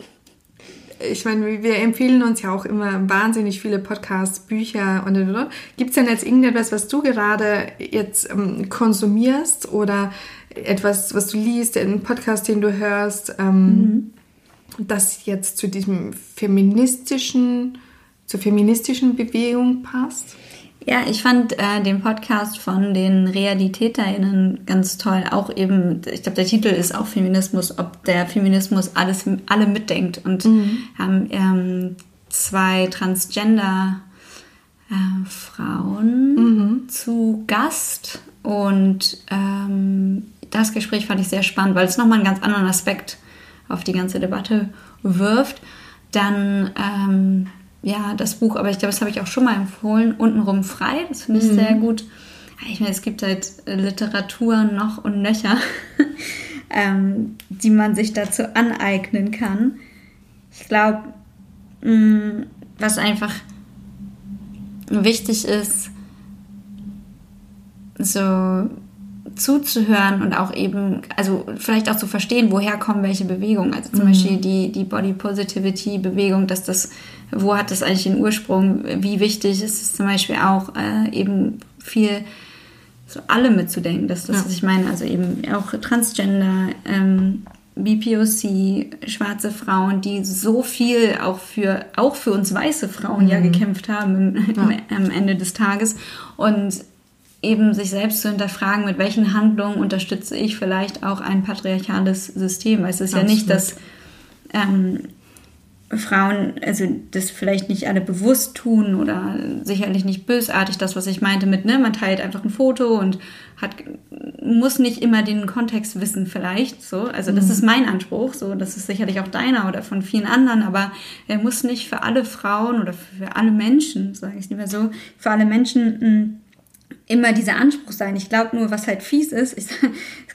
ich meine, wir empfehlen uns ja auch immer wahnsinnig viele Podcasts, Bücher und und und. Gibt es denn jetzt irgendetwas, was du gerade jetzt ähm, konsumierst oder etwas, was du liest, einen Podcast, den du hörst, ähm, mhm. das jetzt zu diesem feministischen, zur feministischen Bewegung passt? Ja, ich fand äh, den Podcast von den RealitäterInnen ganz toll. Auch eben, ich glaube, der Titel ist auch Feminismus, ob der Feminismus alles, alle mitdenkt. Und mhm. haben ähm, zwei Transgender äh, Frauen mhm. zu Gast. Und ähm, das Gespräch fand ich sehr spannend, weil es nochmal einen ganz anderen Aspekt auf die ganze Debatte wirft. Dann ähm, ja, das Buch, aber ich glaube, das habe ich auch schon mal empfohlen, Untenrum frei, das finde ich mhm. sehr gut. Ich meine, es gibt halt Literatur noch und nöcher, [LAUGHS] ähm, die man sich dazu aneignen kann. Ich glaube, mm, was einfach wichtig ist, so zuzuhören und auch eben, also vielleicht auch zu verstehen, woher kommen welche Bewegungen. Also zum mhm. Beispiel die, die Body Positivity Bewegung, dass das, wo hat das eigentlich den Ursprung? Wie wichtig ist es zum Beispiel auch äh, eben viel so alle mitzudenken, dass das, ja. was ich meine, also eben auch Transgender, ähm, BPOC, schwarze Frauen, die so viel auch für, auch für uns weiße Frauen mhm. ja gekämpft haben im, ja. am Ende des Tages. Und eben sich selbst zu hinterfragen, mit welchen Handlungen unterstütze ich vielleicht auch ein patriarchales System. Weil es ist Absolut. ja nicht, dass ähm, Frauen, also das vielleicht nicht alle bewusst tun oder sicherlich nicht bösartig, das, was ich meinte mit, ne, man teilt einfach ein Foto und hat, muss nicht immer den Kontext wissen vielleicht, so. Also das mhm. ist mein Anspruch, so. Das ist sicherlich auch deiner oder von vielen anderen, aber er muss nicht für alle Frauen oder für alle Menschen, sage ich lieber so, für alle Menschen hm, immer dieser Anspruch sein. Ich glaube nur, was halt fies ist, es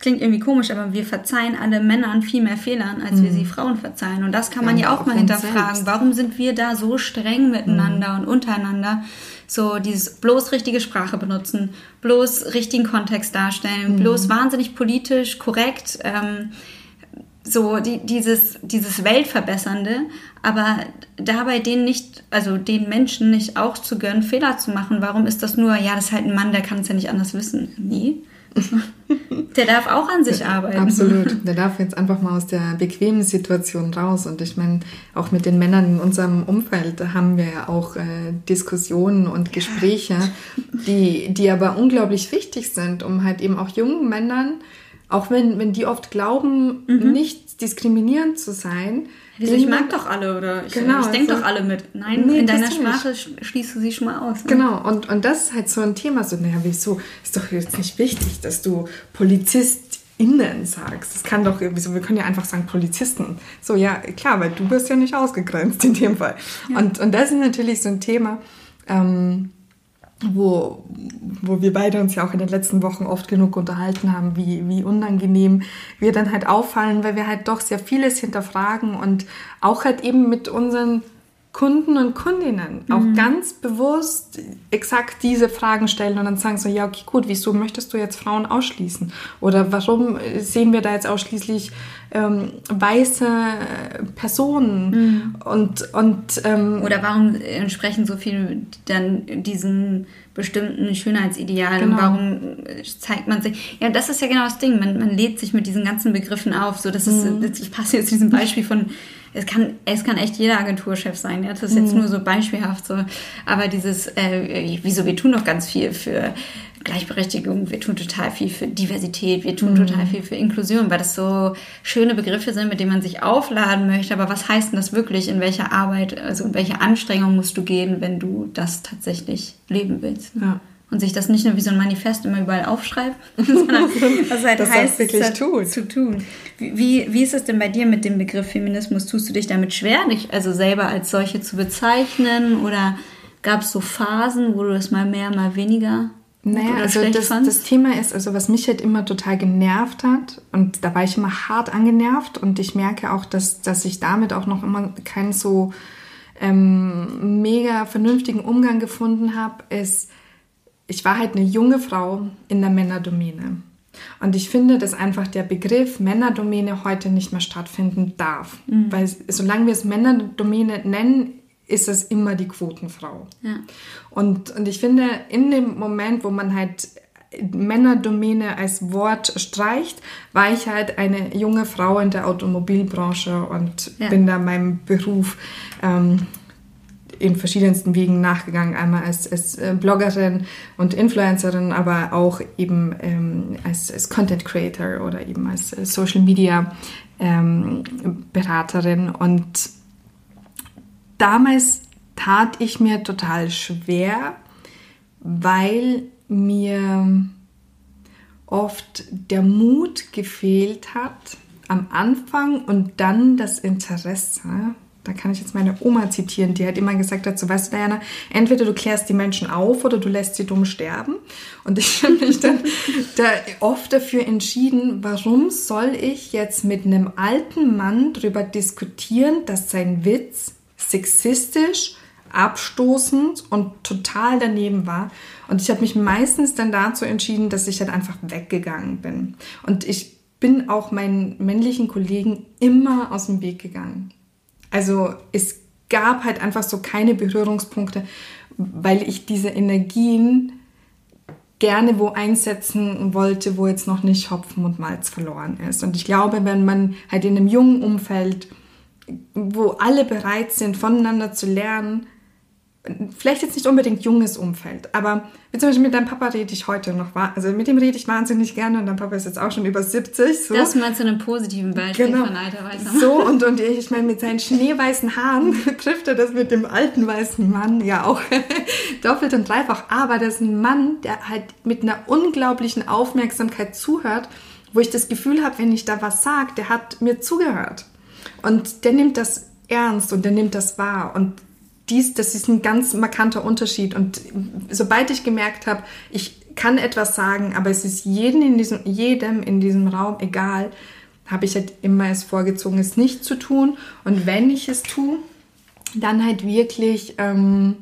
klingt irgendwie komisch, aber wir verzeihen alle Männern viel mehr Fehlern, als mhm. wir sie Frauen verzeihen. Und das kann man ja, ja auch, auch mal hinterfragen. Selbst. Warum sind wir da so streng miteinander mhm. und untereinander? So dieses bloß richtige Sprache benutzen, bloß richtigen Kontext darstellen, mhm. bloß wahnsinnig politisch korrekt. Ähm, so die, dieses, dieses Weltverbessernde, aber dabei den nicht, also den Menschen nicht auch zu gönnen, Fehler zu machen. Warum ist das nur, ja, das ist halt ein Mann, der kann es ja nicht anders wissen. Nee. [LAUGHS] der darf auch an sich arbeiten. Absolut. Der darf jetzt einfach mal aus der bequemen Situation raus. Und ich meine, auch mit den Männern in unserem Umfeld haben wir ja auch äh, Diskussionen und Gespräche, die, die aber unglaublich wichtig sind, um halt eben auch jungen Männern auch wenn, wenn die oft glauben, mhm. nicht diskriminierend zu sein. Wieso, ich mag doch alle oder ich, genau, ich denke also, doch alle mit. Nein, nee, in deiner Sprache nicht. schließt du sie schon mal aus. Ne? Genau, und, und das ist halt so ein Thema. So, naja, wieso? Ist doch jetzt nicht wichtig, dass du PolizistInnen sagst. Das kann doch, wieso, wir können ja einfach sagen Polizisten. So, ja, klar, weil du bist ja nicht ausgegrenzt in dem Fall. Ja. Und, und das ist natürlich so ein Thema, ähm, wo, wo wir beide uns ja auch in den letzten Wochen oft genug unterhalten haben, wie, wie unangenehm wir dann halt auffallen, weil wir halt doch sehr vieles hinterfragen und auch halt eben mit unseren Kunden und Kundinnen auch mhm. ganz bewusst exakt diese Fragen stellen und dann sagen so, ja, okay, gut, wieso möchtest du jetzt Frauen ausschließen? Oder warum sehen wir da jetzt ausschließlich ähm, weiße Personen? Mhm. Und, und, ähm, Oder warum entsprechen so viele dann diesen bestimmten Schönheitsidealen genau. warum zeigt man sich. Ja, das ist ja genau das Ding. Man, man lädt sich mit diesen ganzen Begriffen auf. So, das, ist, mhm. das passt jetzt zu diesem Beispiel von es kann, es kann echt jeder Agenturchef sein. Ja? Das ist jetzt mhm. nur so beispielhaft so. Aber dieses, äh, wieso, wir tun doch ganz viel für Gleichberechtigung, wir tun total viel für Diversität, wir tun mhm. total viel für Inklusion, weil das so schöne Begriffe sind, mit denen man sich aufladen möchte. Aber was heißt denn das wirklich? In welcher Arbeit, also in welche Anstrengung musst du gehen, wenn du das tatsächlich leben willst? Ne? Ja und sich das nicht nur wie so ein Manifest immer überall aufschreibt, [LAUGHS] sondern [LAUGHS] was halt das heißt, wirklich halt tut. zu tun. Wie, wie ist es denn bei dir mit dem Begriff Feminismus? Tust du dich damit schwer, dich also selber als solche zu bezeichnen? Oder gab es so Phasen, wo du das mal mehr, mal weniger naja, also das, das, Thema ist, also was mich halt immer total genervt hat, und da war ich immer hart angenervt und ich merke auch, dass, dass ich damit auch noch immer keinen so ähm, mega vernünftigen Umgang gefunden habe, ist, ich war halt eine junge Frau in der Männerdomäne. Und ich finde, dass einfach der Begriff Männerdomäne heute nicht mehr stattfinden darf. Mhm. Weil solange wir es Männerdomäne nennen, ist es immer die Quotenfrau. Ja. Und, und ich finde, in dem Moment, wo man halt Männerdomäne als Wort streicht, war ich halt eine junge Frau in der Automobilbranche und ja. bin da meinem Beruf ähm, in verschiedensten Wegen nachgegangen. Einmal als, als äh, Bloggerin und Influencerin, aber auch eben ähm, als, als, Content Creator oder eben als äh, Social Media ähm, Beraterin. Und damals tat ich mir total schwer, weil mir oft der Mut gefehlt hat am Anfang und dann das Interesse da kann ich jetzt meine Oma zitieren, die hat immer gesagt dazu, weißt du, Diana, entweder du klärst die Menschen auf oder du lässt sie dumm sterben. Und ich habe mich dann [LAUGHS] da oft dafür entschieden, warum soll ich jetzt mit einem alten Mann darüber diskutieren, dass sein Witz sexistisch, abstoßend und total daneben war. Und ich habe mich meistens dann dazu entschieden, dass ich halt einfach weggegangen bin. Und ich bin auch meinen männlichen Kollegen immer aus dem Weg gegangen. Also es gab halt einfach so keine Berührungspunkte, weil ich diese Energien gerne wo einsetzen wollte, wo jetzt noch nicht Hopfen und Malz verloren ist. Und ich glaube, wenn man halt in einem jungen Umfeld, wo alle bereit sind, voneinander zu lernen, vielleicht jetzt nicht unbedingt junges Umfeld, aber wie zum Beispiel mit deinem Papa rede ich heute noch, also mit dem rede ich wahnsinnig gerne und dein Papa ist jetzt auch schon über 70. So. Das mal zu einem positiven Beispiel genau. von alter weißer Mann. So, und, und ich meine, mit seinen schneeweißen Haaren [LAUGHS] trifft er das mit dem alten weißen Mann ja auch [LAUGHS] doppelt und dreifach, aber das ist ein Mann, der halt mit einer unglaublichen Aufmerksamkeit zuhört, wo ich das Gefühl habe, wenn ich da was sage, der hat mir zugehört. Und der nimmt das ernst und der nimmt das wahr und dies, das ist ein ganz markanter Unterschied. Und sobald ich gemerkt habe, ich kann etwas sagen, aber es ist jedem in diesem, jedem in diesem Raum egal, habe ich halt immer es vorgezogen, es nicht zu tun. Und wenn ich es tue, dann halt wirklich ähm,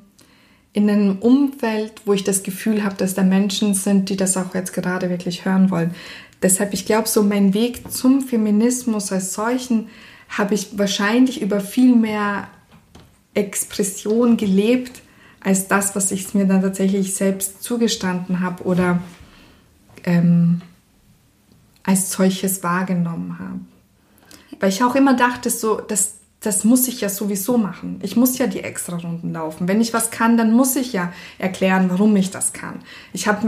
in einem Umfeld, wo ich das Gefühl habe, dass da Menschen sind, die das auch jetzt gerade wirklich hören wollen. Deshalb, ich glaube, so mein Weg zum Feminismus als solchen habe ich wahrscheinlich über viel mehr Expression gelebt als das, was ich mir dann tatsächlich selbst zugestanden habe oder ähm, als solches wahrgenommen habe. Weil ich auch immer dachte, so, das, das muss ich ja sowieso machen. Ich muss ja die extra Runden laufen. Wenn ich was kann, dann muss ich ja erklären, warum ich das kann. Ich, hab,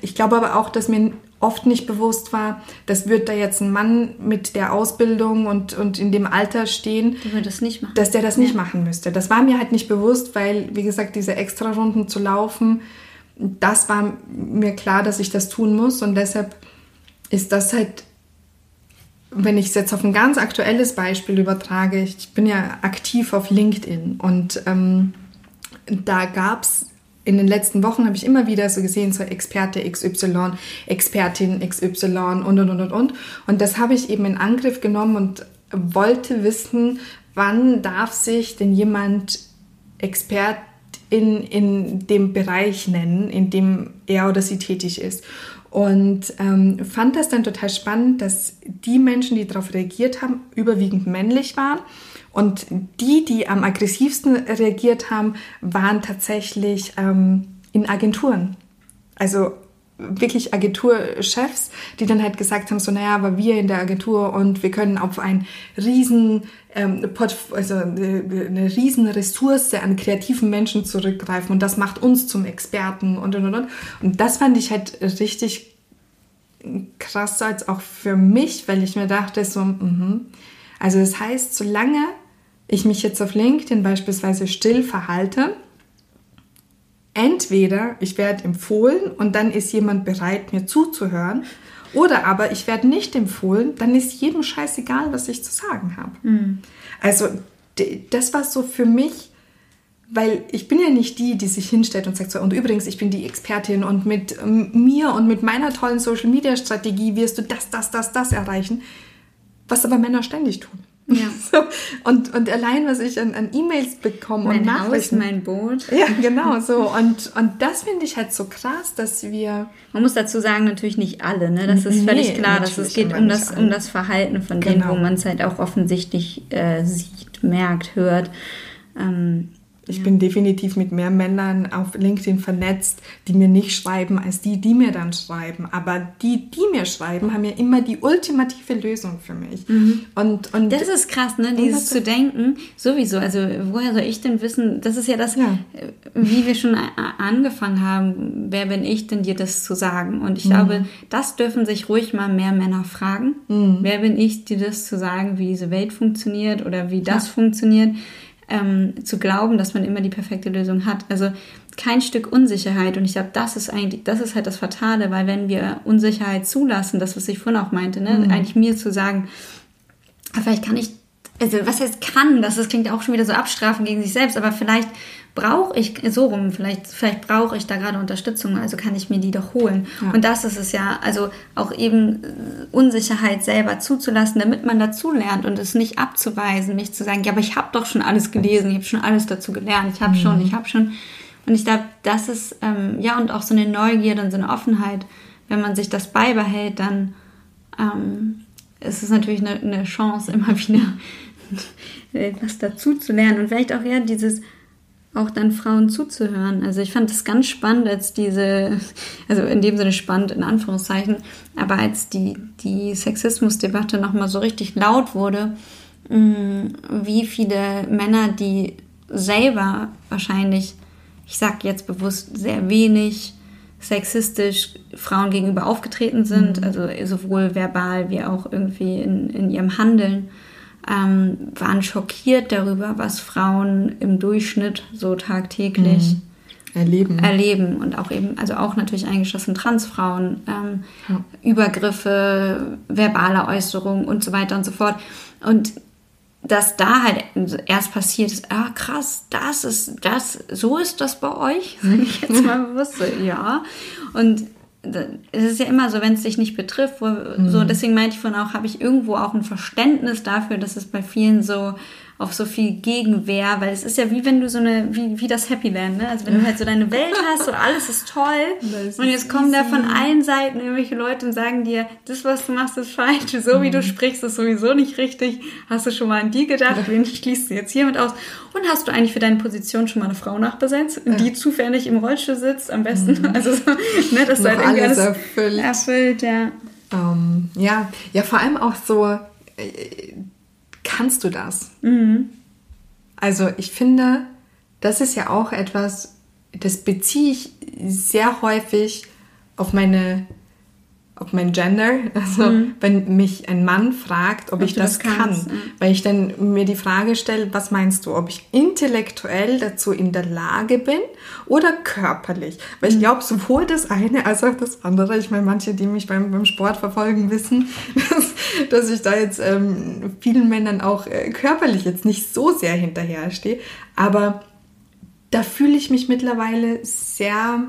ich glaube aber auch, dass mir oft nicht bewusst war, das wird da jetzt ein Mann mit der Ausbildung und, und in dem Alter stehen, das dass der das nicht ja. machen müsste. Das war mir halt nicht bewusst, weil, wie gesagt, diese extra Runden zu laufen, das war mir klar, dass ich das tun muss und deshalb ist das halt, wenn ich es jetzt auf ein ganz aktuelles Beispiel übertrage, ich bin ja aktiv auf LinkedIn und ähm, da gab es in den letzten Wochen habe ich immer wieder so gesehen, so Experte XY, Expertin XY und, und, und, und, und. Und das habe ich eben in Angriff genommen und wollte wissen, wann darf sich denn jemand Expert in, in dem Bereich nennen, in dem er oder sie tätig ist. Und ähm, fand das dann total spannend, dass die Menschen, die darauf reagiert haben, überwiegend männlich waren und die, die am aggressivsten reagiert haben, waren tatsächlich ähm, in Agenturen. Also wirklich Agenturchefs, die dann halt gesagt haben, so naja, aber wir in der Agentur und wir können auf ein riesen, ähm, also eine riesen Ressource an kreativen Menschen zurückgreifen und das macht uns zum Experten und und und. Und das fand ich halt richtig krass als auch für mich, weil ich mir dachte so, mh. also das heißt, solange ich mich jetzt auf LinkedIn beispielsweise still verhalte, entweder ich werde empfohlen und dann ist jemand bereit, mir zuzuhören, oder aber ich werde nicht empfohlen, dann ist jedem scheißegal, was ich zu sagen habe. Mhm. Also das war so für mich, weil ich bin ja nicht die, die sich hinstellt und sagt so, und übrigens, ich bin die Expertin und mit mir und mit meiner tollen Social-Media-Strategie wirst du das, das, das, das erreichen, was aber Männer ständig tun. Ja. [LAUGHS] So, und, und allein, was ich an, an E-Mails bekomme mein und Nachrichten. Haus, mein Boot. Ja, genau, so. Und, und das finde ich halt so krass, dass wir... Man muss dazu sagen, natürlich nicht alle, ne? Das ist völlig nee, klar, dass es geht um das, um das Verhalten von genau. denen, wo man es halt auch offensichtlich äh, sieht, merkt, hört. Ähm, ich ja. bin definitiv mit mehr Männern auf LinkedIn vernetzt, die mir nicht schreiben, als die, die mir dann schreiben. Aber die, die mir schreiben, haben ja immer die ultimative Lösung für mich. Mhm. Und, und das ist krass, ne? Dieses zu denken, sowieso. Also woher soll ich denn wissen? Das ist ja das, ja. Äh, wie wir schon angefangen haben. Wer bin ich denn, dir das zu sagen? Und ich mhm. glaube, das dürfen sich ruhig mal mehr Männer fragen. Mhm. Wer bin ich, dir das zu sagen, wie diese Welt funktioniert oder wie das ja. funktioniert? Ähm, zu glauben, dass man immer die perfekte Lösung hat. Also kein Stück Unsicherheit. Und ich glaube, das ist eigentlich, das ist halt das Fatale, weil wenn wir Unsicherheit zulassen, das, was ich vorhin auch meinte, ne, mhm. eigentlich mir zu sagen, ah, vielleicht kann ich, also was heißt kann, das, das klingt auch schon wieder so abstrafen gegen sich selbst, aber vielleicht brauche ich so rum, vielleicht, vielleicht brauche ich da gerade Unterstützung, also kann ich mir die doch holen. Ja. Und das ist es ja, also auch eben äh, Unsicherheit selber zuzulassen, damit man dazu lernt und es nicht abzuweisen, nicht zu sagen, ja, aber ich habe doch schon alles gelesen, ich habe schon alles dazu gelernt, ich habe mhm. schon, ich habe schon. Und ich glaube, das ist, ähm, ja, und auch so eine Neugierde und so eine Offenheit, wenn man sich das beibehält, dann ähm, ist es natürlich eine, eine Chance, [LAUGHS] immer wieder was dazu zu lernen und vielleicht auch ja dieses auch dann Frauen zuzuhören. Also ich fand es ganz spannend, als diese, also in dem Sinne spannend in Anführungszeichen, aber als die, die Sexismusdebatte nochmal so richtig laut wurde, mm, wie viele Männer, die selber wahrscheinlich ich sag jetzt bewusst sehr wenig sexistisch Frauen gegenüber aufgetreten sind, mhm. also sowohl verbal wie auch irgendwie in, in ihrem Handeln, ähm, waren schockiert darüber, was Frauen im Durchschnitt so tagtäglich mhm. erleben. erleben und auch eben, also auch natürlich eingeschlossen Transfrauen, ähm, ja. Übergriffe, verbale Äußerungen und so weiter und so fort. Und dass da halt erst passiert ist, ah krass, das ist das, so ist das bei euch, sage ich jetzt [LAUGHS] mal bewusst, ja. Und es ist ja immer so, wenn es dich nicht betrifft, wo, mhm. so deswegen meinte ich von auch, habe ich irgendwo auch ein Verständnis dafür, dass es bei vielen so auf so viel Gegenwehr, weil es ist ja wie wenn du so eine, wie, wie das Happy Land, ne? Also wenn du halt so deine Welt hast und alles ist toll ist und jetzt kommen da von allen Seiten irgendwelche Leute und sagen dir, das, was du machst, ist falsch, so wie du mhm. sprichst, ist sowieso nicht richtig. Hast du schon mal an die gedacht? Wen schließt du jetzt hiermit aus? Und hast du eigentlich für deine Position schon mal eine Frau nachbesetzt, die zufällig im Rollstuhl sitzt, am besten? Mhm. Also, ne, das halt irgendwie alles, alles erfüllt. erfüllt, ja. Um, ähm, ja, ja, vor allem auch so, äh, kannst du das? Mhm. Also ich finde, das ist ja auch etwas, das beziehe ich sehr häufig auf meine auf mein Gender, also mhm. wenn mich ein Mann fragt, ob, ob ich das, das kann, ja. weil ich dann mir die Frage stelle, was meinst du, ob ich intellektuell dazu in der Lage bin oder körperlich? Weil ich mhm. glaube, sowohl das eine als auch das andere, ich meine, manche, die mich beim, beim Sport verfolgen, [LAUGHS] wissen, dass, dass ich da jetzt ähm, vielen Männern auch äh, körperlich jetzt nicht so sehr hinterherstehe, aber da fühle ich mich mittlerweile sehr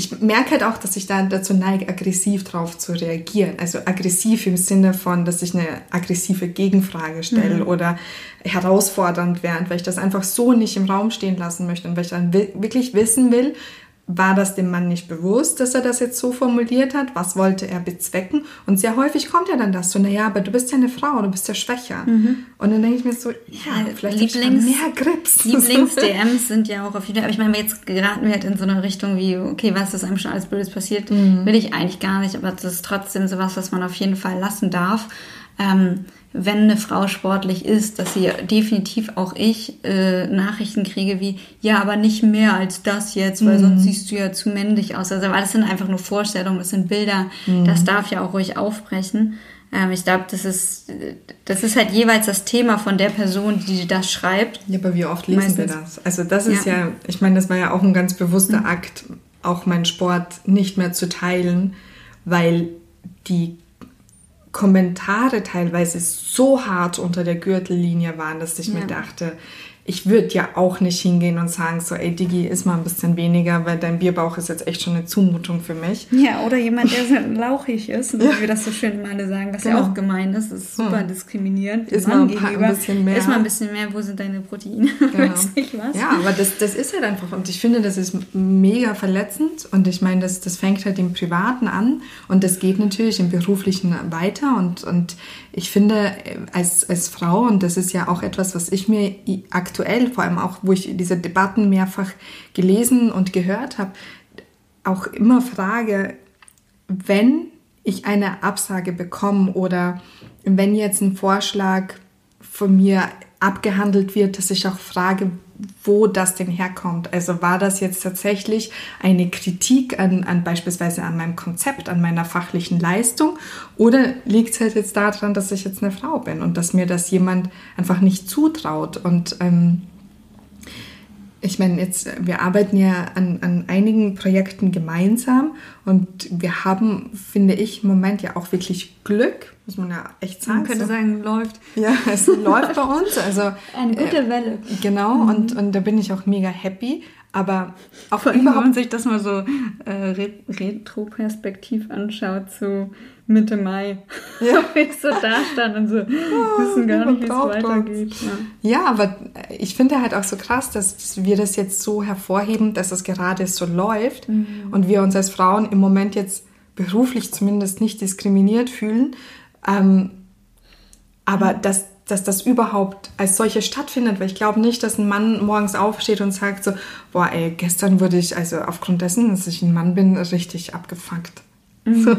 ich merke halt auch, dass ich da dazu neige, aggressiv drauf zu reagieren. Also aggressiv im Sinne von, dass ich eine aggressive Gegenfrage stelle mhm. oder herausfordernd werde, weil ich das einfach so nicht im Raum stehen lassen möchte und weil ich dann wirklich wissen will, war das dem Mann nicht bewusst, dass er das jetzt so formuliert hat? Was wollte er bezwecken? Und sehr häufig kommt ja dann das so, naja, aber du bist ja eine Frau, du bist ja schwächer. Mhm. Und dann denke ich mir so, ja, vielleicht Lieblings, mehr Grips. [LAUGHS] Lieblings-DMs sind ja auch auf jeden Fall, aber ich meine, jetzt geraten wir halt in so eine Richtung wie, okay, was ist einem schon alles Blödes passiert, mhm. will ich eigentlich gar nicht, aber das ist trotzdem sowas, was man auf jeden Fall lassen darf. Ähm, wenn eine Frau sportlich ist, dass sie definitiv auch ich äh, Nachrichten kriege wie, ja, aber nicht mehr als das jetzt, weil mhm. sonst siehst du ja zu männlich aus. Also, weil das sind einfach nur Vorstellungen, das sind Bilder, mhm. das darf ja auch ruhig aufbrechen. Ähm, ich glaube, das ist, das ist halt jeweils das Thema von der Person, die das schreibt. Ja, aber wie oft lesen Meistens. wir das? Also das ist ja, ja ich meine, das war ja auch ein ganz bewusster mhm. Akt, auch meinen Sport nicht mehr zu teilen, weil die Kommentare teilweise so hart unter der Gürtellinie waren, dass ich ja. mir dachte, ich würde ja auch nicht hingehen und sagen, so, ey Digi, iss mal ein bisschen weniger, weil dein Bierbauch ist jetzt echt schon eine Zumutung für mich. Ja, oder jemand, der so [LAUGHS] lauchig ist, wie ja. wir das so schön alle sagen, was genau. ja auch gemein ist, das ist super hm. diskriminierend. Ist mal ein, paar, ein bisschen mehr. Ist mal ein bisschen mehr, wo sind deine Proteine? [LAUGHS] Genau. Weiß nicht was. Ja, aber das, das ist halt einfach, und ich finde, das ist mega verletzend und ich meine, das, das fängt halt im Privaten an und das geht natürlich im Beruflichen weiter und, und ich finde, als, als Frau, und das ist ja auch etwas, was ich mir aktuell, vor allem auch, wo ich diese Debatten mehrfach gelesen und gehört habe, auch immer frage, wenn ich eine Absage bekomme oder wenn jetzt ein Vorschlag von mir abgehandelt wird, dass ich auch frage, wo das denn herkommt. Also war das jetzt tatsächlich eine Kritik an, an beispielsweise an meinem Konzept, an meiner fachlichen Leistung oder liegt es halt jetzt daran, dass ich jetzt eine Frau bin und dass mir das jemand einfach nicht zutraut und ähm, ich meine, jetzt, wir arbeiten ja an, an einigen Projekten gemeinsam und wir haben, finde ich, im Moment ja auch wirklich Glück, muss man ja echt sagen. Man könnte so. sagen, läuft. Ja, es läuft bei uns. Also, Eine gute äh, Welle. Genau, mhm. und, und da bin ich auch mega happy. Aber auch Vor allem, wenn man sich das mal so äh, retroperspektiv anschaut zu Mitte Mai. Ja. [LAUGHS] ich so da stand und so wissen gar nicht, wie es weitergeht. Ja. ja. aber ich finde halt auch so krass, dass wir das jetzt so hervorheben, dass es gerade so läuft mhm. und wir uns als Frauen im Moment jetzt beruflich zumindest nicht diskriminiert fühlen. Ähm, aber mhm. dass dass das überhaupt als solche stattfindet, weil ich glaube nicht, dass ein Mann morgens aufsteht und sagt so, boah, ey, gestern wurde ich, also aufgrund dessen, dass ich ein Mann bin, richtig abgefuckt. Mhm. So.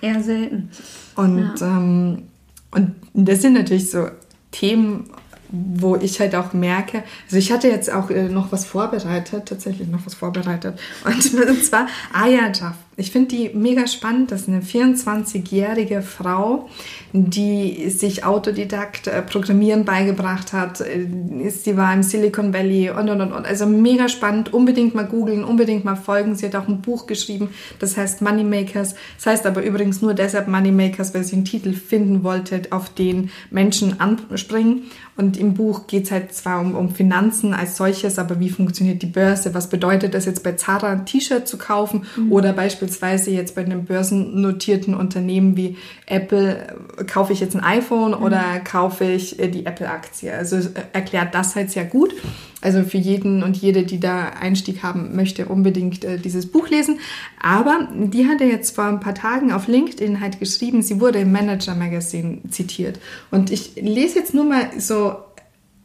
Eher selten. Und, ja. ähm, und das sind natürlich so Themen, wo ich halt auch merke, also ich hatte jetzt auch äh, noch was vorbereitet, tatsächlich noch was vorbereitet. Und, und [LAUGHS] zwar Aya Jaff. Ich finde die mega spannend. Das ist eine 24-jährige Frau, die sich Autodidakt äh, Programmieren beigebracht hat. Äh, sie war im Silicon Valley und und und. und. Also mega spannend. Unbedingt mal googeln, unbedingt mal folgen. Sie hat auch ein Buch geschrieben, das heißt Moneymakers. Das heißt aber übrigens nur deshalb Moneymakers, weil sie einen Titel finden wollte, auf den Menschen anspringen. Und im Buch geht es halt zwar um, um Finanzen als solches, aber wie funktioniert die Börse? Was bedeutet das jetzt bei Zara ein T-Shirt zu kaufen mhm. oder beispielsweise jetzt bei einem börsennotierten Unternehmen wie Apple, äh, kaufe ich jetzt ein iPhone mhm. oder kaufe ich äh, die Apple-Aktie? Also äh, erklärt das halt sehr gut. Also für jeden und jede, die da Einstieg haben möchte, unbedingt äh, dieses Buch lesen. Aber die hat er jetzt vor ein paar Tagen auf LinkedIn halt geschrieben, sie wurde im Manager Magazine zitiert. Und ich lese jetzt nur mal so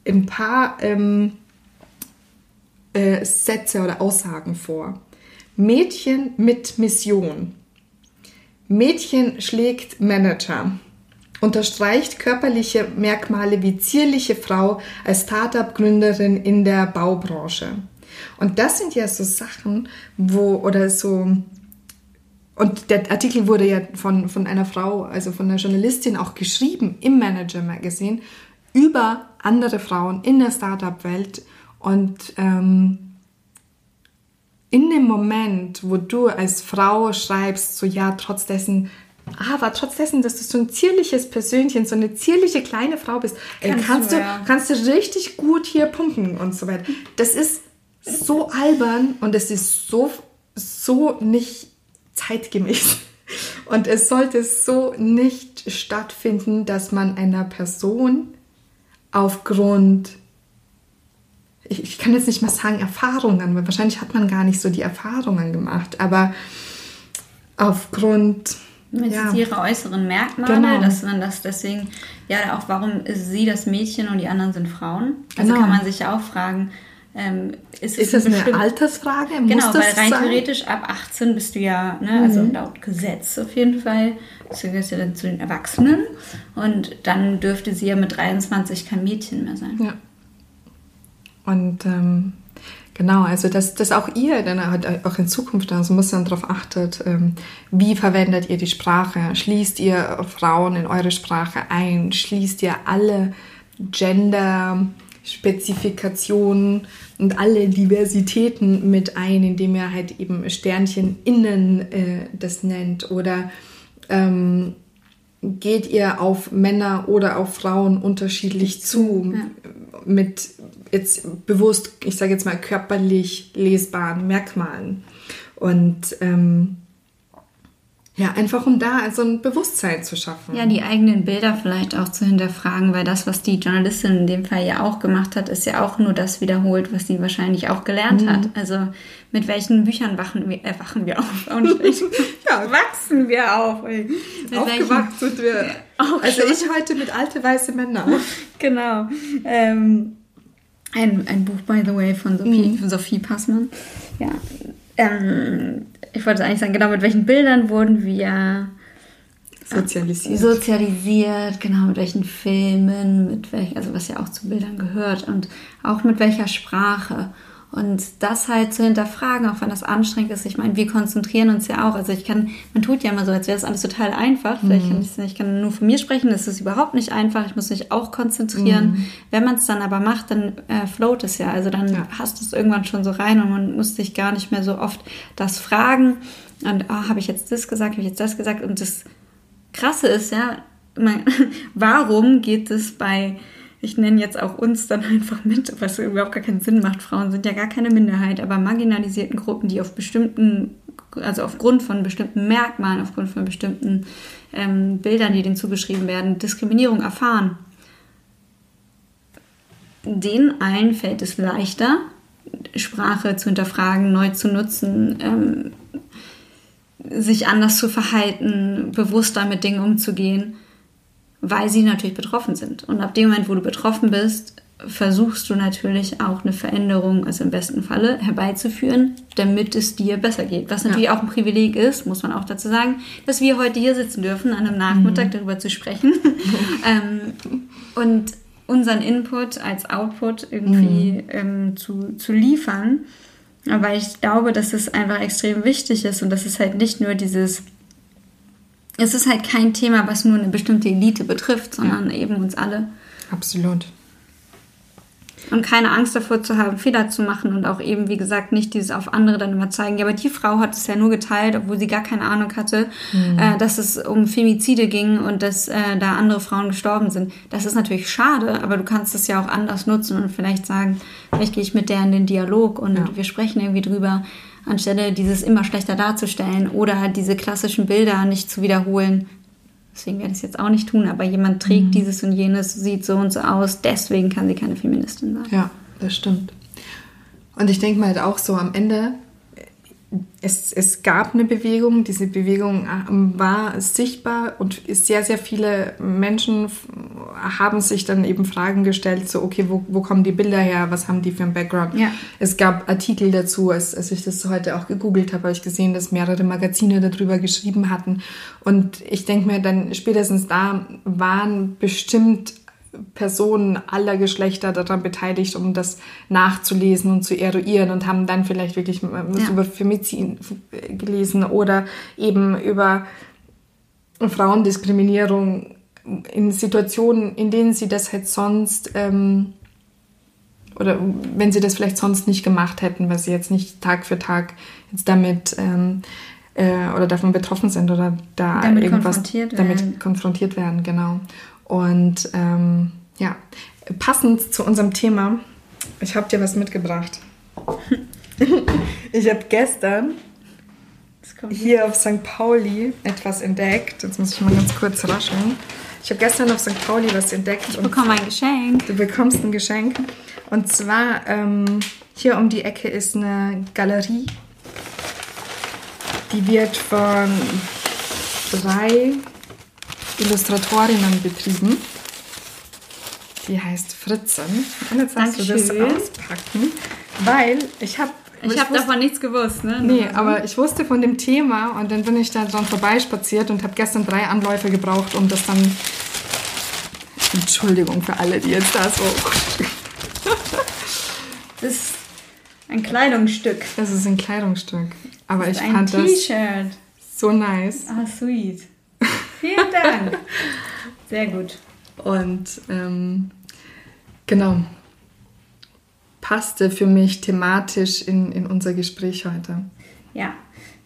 ein paar ähm, äh, Sätze oder Aussagen vor. Mädchen mit Mission. Mädchen schlägt Manager unterstreicht körperliche Merkmale wie zierliche Frau als Startup-Gründerin in der Baubranche. Und das sind ja so Sachen, wo oder so und der Artikel wurde ja von, von einer Frau, also von einer Journalistin auch geschrieben im Manager Magazine über andere Frauen in der Startup-Welt. Und ähm, in dem Moment, wo du als Frau schreibst, so ja, trotz dessen aber trotz dessen, dass du so ein zierliches Persönchen, so eine zierliche kleine Frau bist, kannst, kannst du, ja. kannst du richtig gut hier pumpen und so weiter. Das ist so albern und es ist so, so nicht zeitgemäß. [LAUGHS] Und es sollte so nicht stattfinden, dass man einer Person aufgrund, ich, ich kann jetzt nicht mal sagen Erfahrungen, weil wahrscheinlich hat man gar nicht so die Erfahrungen gemacht, aber aufgrund mit ja. ihre äußeren Merkmale, genau. dass man das deswegen, ja, auch warum ist sie das Mädchen und die anderen sind Frauen? Also genau. kann man sich ja auch fragen, ähm, ist, ist das eine Altersfrage? Muss genau, weil rein sein? theoretisch ab 18 bist du ja, ne, also mhm. laut Gesetz auf jeden Fall, gehörst du dann zu den Erwachsenen und dann dürfte sie ja mit 23 kein Mädchen mehr sein. Ja. Und ähm, Genau, also dass, dass auch ihr dann halt auch in Zukunft also muss dann darauf achtet, ähm, wie verwendet ihr die Sprache, schließt ihr Frauen in eure Sprache ein, schließt ihr alle Gender-Spezifikationen und alle Diversitäten mit ein, indem ihr halt eben Sternchen innen äh, das nennt? Oder ähm, geht ihr auf Männer oder auf Frauen unterschiedlich zu ja. mit jetzt bewusst, ich sage jetzt mal körperlich lesbaren Merkmalen. Und ähm, ja, einfach um da so ein Bewusstsein zu schaffen. Ja, die eigenen Bilder vielleicht auch zu hinterfragen, weil das, was die Journalistin in dem Fall ja auch gemacht hat, ist ja auch nur das wiederholt, was sie wahrscheinlich auch gelernt mhm. hat. Also mit welchen Büchern wachen wir, äh, wachen wir auf? Auch nicht [LAUGHS] ja, wachsen wir auf. Ey. Aufgewacht sind [LAUGHS] wir. Also ich heute mit alte weiße Männer. [LAUGHS] genau. Ähm, ein, ein Buch, by the way, von Sophie, mhm. von Sophie Passmann. Ja. Ähm, ich wollte eigentlich sagen, genau, mit welchen Bildern wurden wir sozialisiert. Sozialisiert, genau, mit welchen Filmen, mit welchen, also was ja auch zu Bildern gehört und auch mit welcher Sprache. Und das halt zu hinterfragen, auch wenn das anstrengend ist. Ich meine, wir konzentrieren uns ja auch. Also ich kann, man tut ja immer so, als wäre das alles total einfach. Vielleicht kann mhm. ich, ich kann nur von mir sprechen, das ist überhaupt nicht einfach. Ich muss mich auch konzentrieren. Mhm. Wenn man es dann aber macht, dann äh, float es ja. Also dann ja. hast du es irgendwann schon so rein und man muss sich gar nicht mehr so oft das fragen. Und oh, habe ich jetzt das gesagt, habe ich jetzt das gesagt? Und das Krasse ist ja, man, [LAUGHS] warum geht es bei ich nenne jetzt auch uns dann [LAUGHS] einfach mit, was überhaupt gar keinen Sinn macht. Frauen sind ja gar keine Minderheit, aber marginalisierten Gruppen, die auf bestimmten, also aufgrund von bestimmten Merkmalen, aufgrund von bestimmten ähm, Bildern, die denen zugeschrieben werden, Diskriminierung erfahren. Denen allen fällt es leichter, Sprache zu hinterfragen, neu zu nutzen, ähm, sich anders zu verhalten, bewusster mit Dingen umzugehen weil sie natürlich betroffen sind. Und ab dem Moment, wo du betroffen bist, versuchst du natürlich auch eine Veränderung, also im besten Falle, herbeizuführen, damit es dir besser geht. Was natürlich ja. auch ein Privileg ist, muss man auch dazu sagen, dass wir heute hier sitzen dürfen, an einem Nachmittag mhm. darüber zu sprechen. [LAUGHS] ähm, und unseren Input als Output irgendwie mhm. ähm, zu, zu liefern. Aber ich glaube, dass es einfach extrem wichtig ist und dass es halt nicht nur dieses, es ist halt kein Thema, was nur eine bestimmte Elite betrifft, sondern ja. eben uns alle. Absolut. Und keine Angst davor zu haben, Fehler zu machen und auch eben, wie gesagt, nicht dieses auf andere dann immer zeigen. Ja, aber die Frau hat es ja nur geteilt, obwohl sie gar keine Ahnung hatte, mhm. äh, dass es um Femizide ging und dass äh, da andere Frauen gestorben sind. Das ist natürlich schade, aber du kannst es ja auch anders nutzen und vielleicht sagen, vielleicht gehe ich mit der in den Dialog und ja. wir sprechen irgendwie drüber, anstelle dieses immer schlechter darzustellen oder diese klassischen Bilder nicht zu wiederholen, deswegen werde ich es jetzt auch nicht tun, aber jemand trägt mhm. dieses und jenes, sieht so und so aus, deswegen kann sie keine Feministin sein. Ja, das stimmt. Und ich denke mal halt auch so am Ende, es, es gab eine Bewegung, diese Bewegung ähm, war sichtbar und sehr, sehr viele Menschen haben sich dann eben Fragen gestellt, so, okay, wo, wo kommen die Bilder her, was haben die für einen Background? Ja. Es gab Artikel dazu, als, als ich das heute auch gegoogelt habe, habe ich gesehen, dass mehrere Magazine darüber geschrieben hatten. Und ich denke mir dann, spätestens da waren bestimmt Personen aller Geschlechter daran beteiligt, um das nachzulesen und zu eruieren und haben dann vielleicht wirklich ja. über Femizid gelesen oder eben über Frauendiskriminierung in Situationen, in denen sie das halt sonst ähm, oder wenn sie das vielleicht sonst nicht gemacht hätten, weil sie jetzt nicht Tag für Tag jetzt damit ähm, äh, oder davon betroffen sind oder da damit irgendwas konfrontiert damit konfrontiert werden, genau. Und ähm, ja, passend zu unserem Thema, ich habe dir was mitgebracht. ich habe gestern hier auf St. Pauli etwas entdeckt. Jetzt muss ich mal ganz kurz raschen. Ich habe gestern auf St. Pauli was entdeckt. Ich bekomme ein Geschenk. Du bekommst ein Geschenk. Und zwar ähm, hier um die Ecke ist eine Galerie. Die wird von drei Illustratorinnen betrieben. Die heißt Fritzen. Und jetzt darfst du das auspacken, weil ich habe ich, habe davon nichts gewusst, ne? Nee, aber ich wusste von dem Thema und dann bin ich da dran vorbeispaziert und habe gestern drei Anläufe gebraucht, um das dann. Entschuldigung für alle, die jetzt da so. [LAUGHS] das ist ein Kleidungsstück. Das ist ein Kleidungsstück. Aber ich fand das so nice. Ah, sweet. Vielen Dank. Sehr gut. Und ähm, genau, passte für mich thematisch in, in unser Gespräch heute. Ja,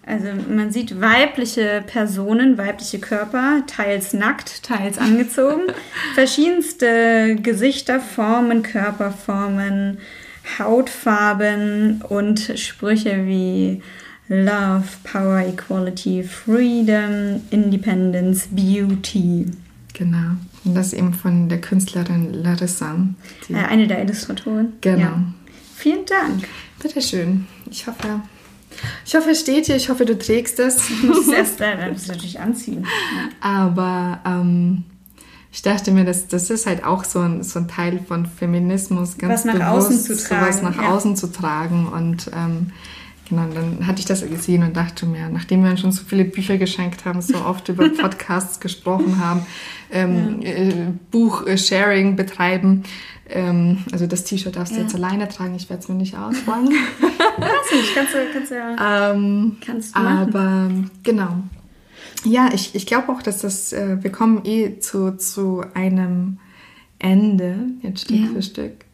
also man sieht weibliche Personen, weibliche Körper, teils nackt, teils angezogen, [LAUGHS] verschiedenste Gesichter, Formen, Körperformen, Hautfarben und Sprüche wie Love, Power, Equality, Freedom, Independence, Beauty. Genau. Und das eben von der Künstlerin Larissa. Äh, eine der Illustratoren. Genau. Ja. Vielen Dank. Bitteschön. Ich hoffe, ich hoffe, es steht hier. Ich hoffe, du trägst es. Ich muss es erst äh, muss natürlich anziehen. Aber ähm, ich dachte mir, das, das ist halt auch so ein, so ein Teil von Feminismus, ganz was nach bewusst, außen zu tragen. sowas nach ja. außen zu tragen. Und ähm, Genau, dann hatte ich das gesehen und dachte mir, nachdem wir uns schon so viele Bücher geschenkt haben, so oft über [LAUGHS] Podcasts gesprochen haben, ähm, ja. äh, Buch-Sharing betreiben, ähm, also das T-Shirt darfst du ja. jetzt alleine tragen, ich werde es mir nicht ausbauen. [LAUGHS] Weiß nicht, kannst du, kannst du ja. Ähm, kannst du machen. Aber genau. Ja, ich, ich glaube auch, dass das, äh, wir kommen eh zu, zu einem Ende, jetzt Stück ja. für Stück.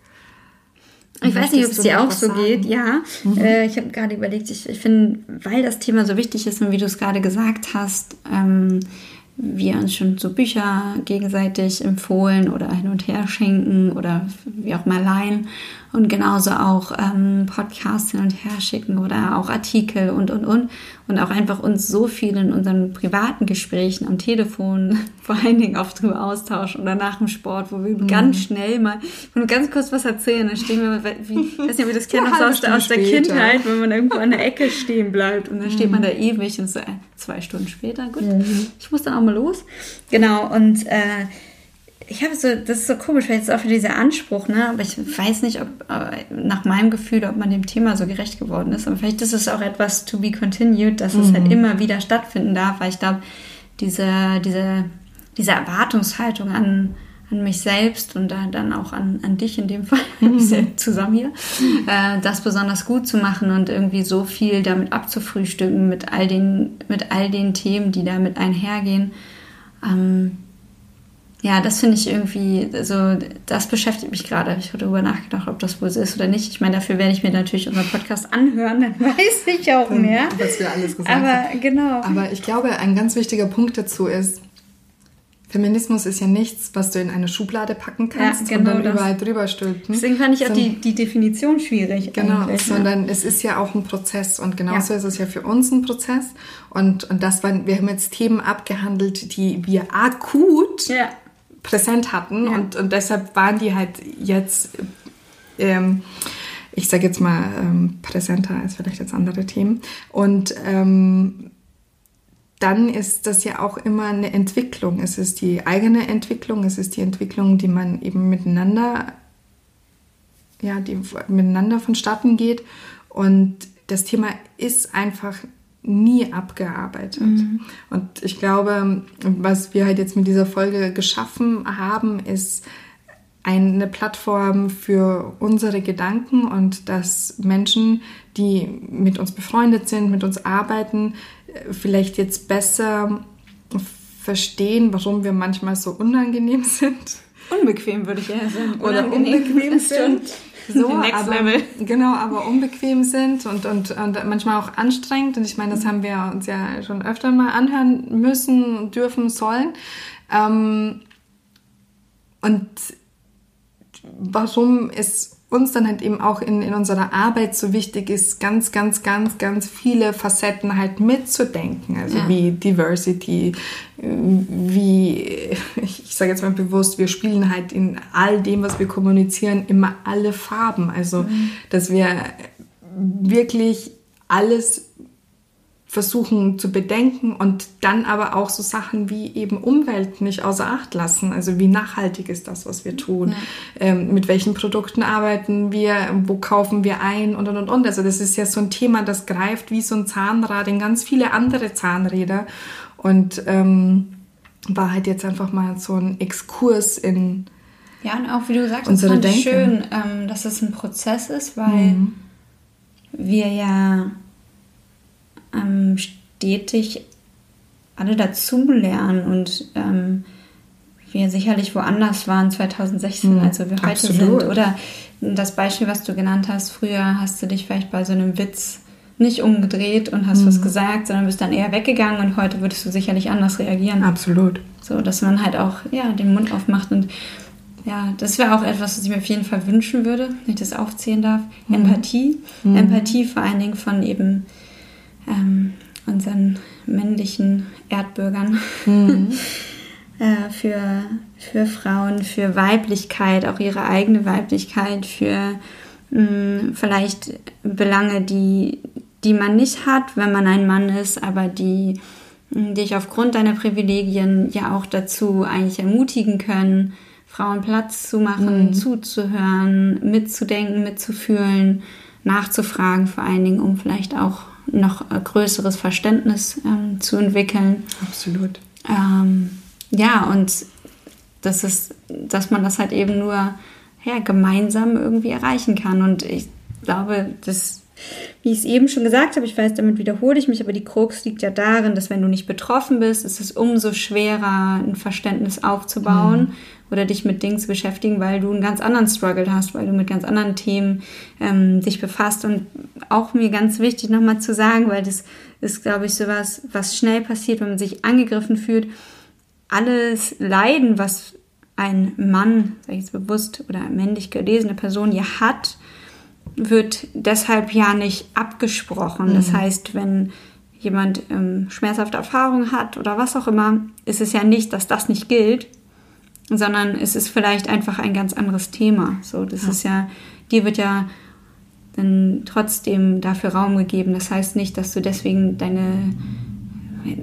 Ich weiß nicht, ob es dir auch so sagen? geht. Ja, mhm. äh, ich habe gerade überlegt, ich, ich finde, weil das Thema so wichtig ist und wie du es gerade gesagt hast, ähm, wir uns schon so Bücher gegenseitig empfohlen oder hin und her schenken oder wie auch mal leihen und genauso auch ähm, Podcasts hin und her schicken oder auch Artikel und und und und auch einfach uns so viel in unseren privaten Gesprächen am Telefon [LAUGHS] vor allen Dingen oft drüber austauschen oder nach dem Sport, wo wir mhm. ganz schnell mal, wir ganz kurz was erzählen, dann stehen wir, wie, ich weiß nicht, ob ihr das kennt, so aus, der, aus der Kindheit, wenn man irgendwo an der [LAUGHS] Ecke stehen bleibt und dann mhm. steht man da ewig und so äh, zwei Stunden später, gut, mhm. ich muss dann auch mal los. Genau, und äh, ich habe so, das ist so komisch, weil jetzt auch für dieser Anspruch, ne? Aber ich weiß nicht, ob äh, nach meinem Gefühl, ob man dem Thema so gerecht geworden ist. Aber vielleicht ist es auch etwas to be continued, dass mhm. es halt mhm. immer wieder stattfinden darf, weil ich glaube, diese, diese, diese Erwartungshaltung an, an mich selbst und dann auch an, an dich in dem Fall, [LAUGHS] mhm. zusammen hier, äh, das besonders gut zu machen und irgendwie so viel damit abzufrühstücken mit all den, mit all den Themen, die damit einhergehen. Ähm, ja, das finde ich irgendwie, also das beschäftigt mich gerade. Ich habe darüber nachgedacht, ob das wohl so ist oder nicht. Ich meine, dafür werde ich mir natürlich unseren Podcast anhören, dann [LAUGHS] weiß ich auch mehr. Was wir alles gesagt Aber haben. genau. Aber ich glaube, ein ganz wichtiger Punkt dazu ist, Feminismus ist ja nichts, was du in eine Schublade packen kannst ja, genau und dann das. überall drüber stülpen. Deswegen fand ich auch die, die Definition schwierig. Genau, sondern ja. es ist ja auch ein Prozess und genauso ja. ist es ja für uns ein Prozess. Und, und das waren, wir haben jetzt Themen abgehandelt, die wir akut präsent hatten und, und deshalb waren die halt jetzt, ähm, ich sage jetzt mal, ähm, präsenter als vielleicht jetzt andere Themen. Und ähm, dann ist das ja auch immer eine Entwicklung. Es ist die eigene Entwicklung, es ist die Entwicklung, die man eben miteinander, ja, die miteinander vonstatten geht. Und das Thema ist einfach nie abgearbeitet. Mhm. Und ich glaube, was wir halt jetzt mit dieser Folge geschaffen haben, ist eine Plattform für unsere Gedanken und dass Menschen, die mit uns befreundet sind, mit uns arbeiten, vielleicht jetzt besser verstehen, warum wir manchmal so unangenehm [LAUGHS] sind. Unbequem würde ich eher sagen. Oder unbequem sind. [LAUGHS] So, aber, genau, aber unbequem sind und, und, und manchmal auch anstrengend. Und ich meine, das haben wir uns ja schon öfter mal anhören müssen, dürfen, sollen. Ähm, und warum es uns dann halt eben auch in, in unserer Arbeit so wichtig ist, ganz, ganz, ganz, ganz viele Facetten halt mitzudenken. Also ja. wie Diversity, wie, [LAUGHS] ich sage jetzt mal bewusst, wir spielen halt in all dem, was wir kommunizieren, immer alle Farben. Also, mhm. dass wir wirklich alles versuchen zu bedenken und dann aber auch so Sachen wie eben Umwelt nicht außer Acht lassen. Also wie nachhaltig ist das, was wir tun? Ja. Ähm, mit welchen Produkten arbeiten wir? Wo kaufen wir ein? Und, und, und, und. Also das ist ja so ein Thema, das greift wie so ein Zahnrad in ganz viele andere Zahnräder. Und ähm, war halt jetzt einfach mal so ein Exkurs in Ja, und auch wie du sagst, das fand schön, ähm, dass es ein Prozess ist, weil mhm. wir ja ähm, stetig alle dazulernen und ähm, wir sicherlich woanders waren 2016, mhm, als wir heute absolut. sind. Oder das Beispiel, was du genannt hast, früher hast du dich vielleicht bei so einem Witz nicht umgedreht und hast mhm. was gesagt, sondern bist dann eher weggegangen und heute würdest du sicherlich anders reagieren. Absolut. So, dass man halt auch ja, den Mund aufmacht und ja, das wäre auch etwas, was ich mir auf jeden Fall wünschen würde, wenn ich das aufzählen darf. Mhm. Empathie. Mhm. Empathie vor allen Dingen von eben ähm, unseren männlichen Erdbürgern. Mhm. [LAUGHS] äh, für, für Frauen, für Weiblichkeit, auch ihre eigene Weiblichkeit, für mh, mm, vielleicht Belange, die, die man nicht hat, wenn man ein Mann ist, aber die mm, dich aufgrund deiner Privilegien ja auch dazu eigentlich ermutigen können, Frauen Platz zu machen, mhm. zuzuhören, mitzudenken, mitzufühlen, nachzufragen, vor allen Dingen, um vielleicht auch noch größeres Verständnis ähm, zu entwickeln. Absolut. Ähm, ja, und das ist, dass man das halt eben nur ja, gemeinsam irgendwie erreichen kann. Und ich glaube, das, wie ich es eben schon gesagt habe, ich weiß, damit wiederhole ich mich, aber die Krux liegt ja darin, dass wenn du nicht betroffen bist, ist es umso schwerer, ein Verständnis aufzubauen. Mhm oder dich mit Dingen zu beschäftigen, weil du einen ganz anderen Struggle hast, weil du mit ganz anderen Themen ähm, dich befasst. Und auch mir ganz wichtig nochmal zu sagen, weil das ist, glaube ich, sowas, was schnell passiert, wenn man sich angegriffen fühlt. Alles Leiden, was ein Mann, sage ich jetzt bewusst, oder männlich gelesene Person ja hat, wird deshalb ja nicht abgesprochen. Mhm. Das heißt, wenn jemand ähm, schmerzhafte Erfahrungen hat oder was auch immer, ist es ja nicht, dass das nicht gilt, sondern es ist vielleicht einfach ein ganz anderes Thema. So, das ja. ist ja, dir wird ja dann trotzdem dafür Raum gegeben. Das heißt nicht, dass du deswegen deine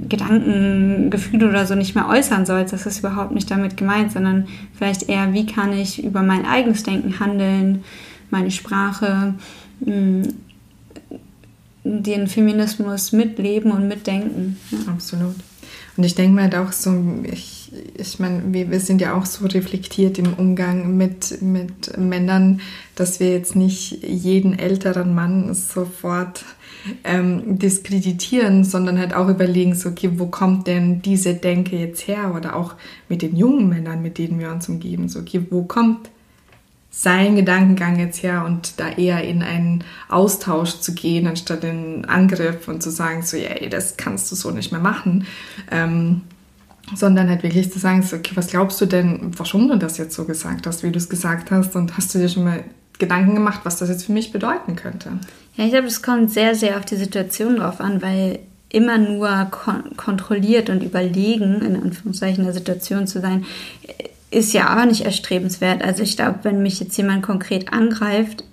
Gedanken, Gefühle oder so nicht mehr äußern sollst. Das ist überhaupt nicht damit gemeint, sondern vielleicht eher, wie kann ich über mein eigenes Denken handeln, meine Sprache, hm, den Feminismus mitleben und mitdenken. Ja. Absolut. Und ich denke mir halt auch so, ich, ich meine, wir, wir sind ja auch so reflektiert im Umgang mit, mit Männern, dass wir jetzt nicht jeden älteren Mann sofort ähm, diskreditieren, sondern halt auch überlegen, so, okay, wo kommt denn diese Denke jetzt her? Oder auch mit den jungen Männern, mit denen wir uns umgeben, so, okay, wo kommt sein Gedankengang jetzt her und da eher in einen Austausch zu gehen, anstatt in Angriff und zu sagen, so, ey, das kannst du so nicht mehr machen. Ähm, sondern halt wirklich zu sagen, so, okay, was glaubst du denn, warum du das jetzt so gesagt hast, wie du es gesagt hast und hast du dir schon mal Gedanken gemacht, was das jetzt für mich bedeuten könnte? Ja, ich glaube, es kommt sehr, sehr auf die Situation drauf an, weil immer nur kon kontrolliert und überlegen, in Anführungszeichen, der Situation zu sein, ist ja aber nicht erstrebenswert. Also ich glaube, wenn mich jetzt jemand konkret angreift,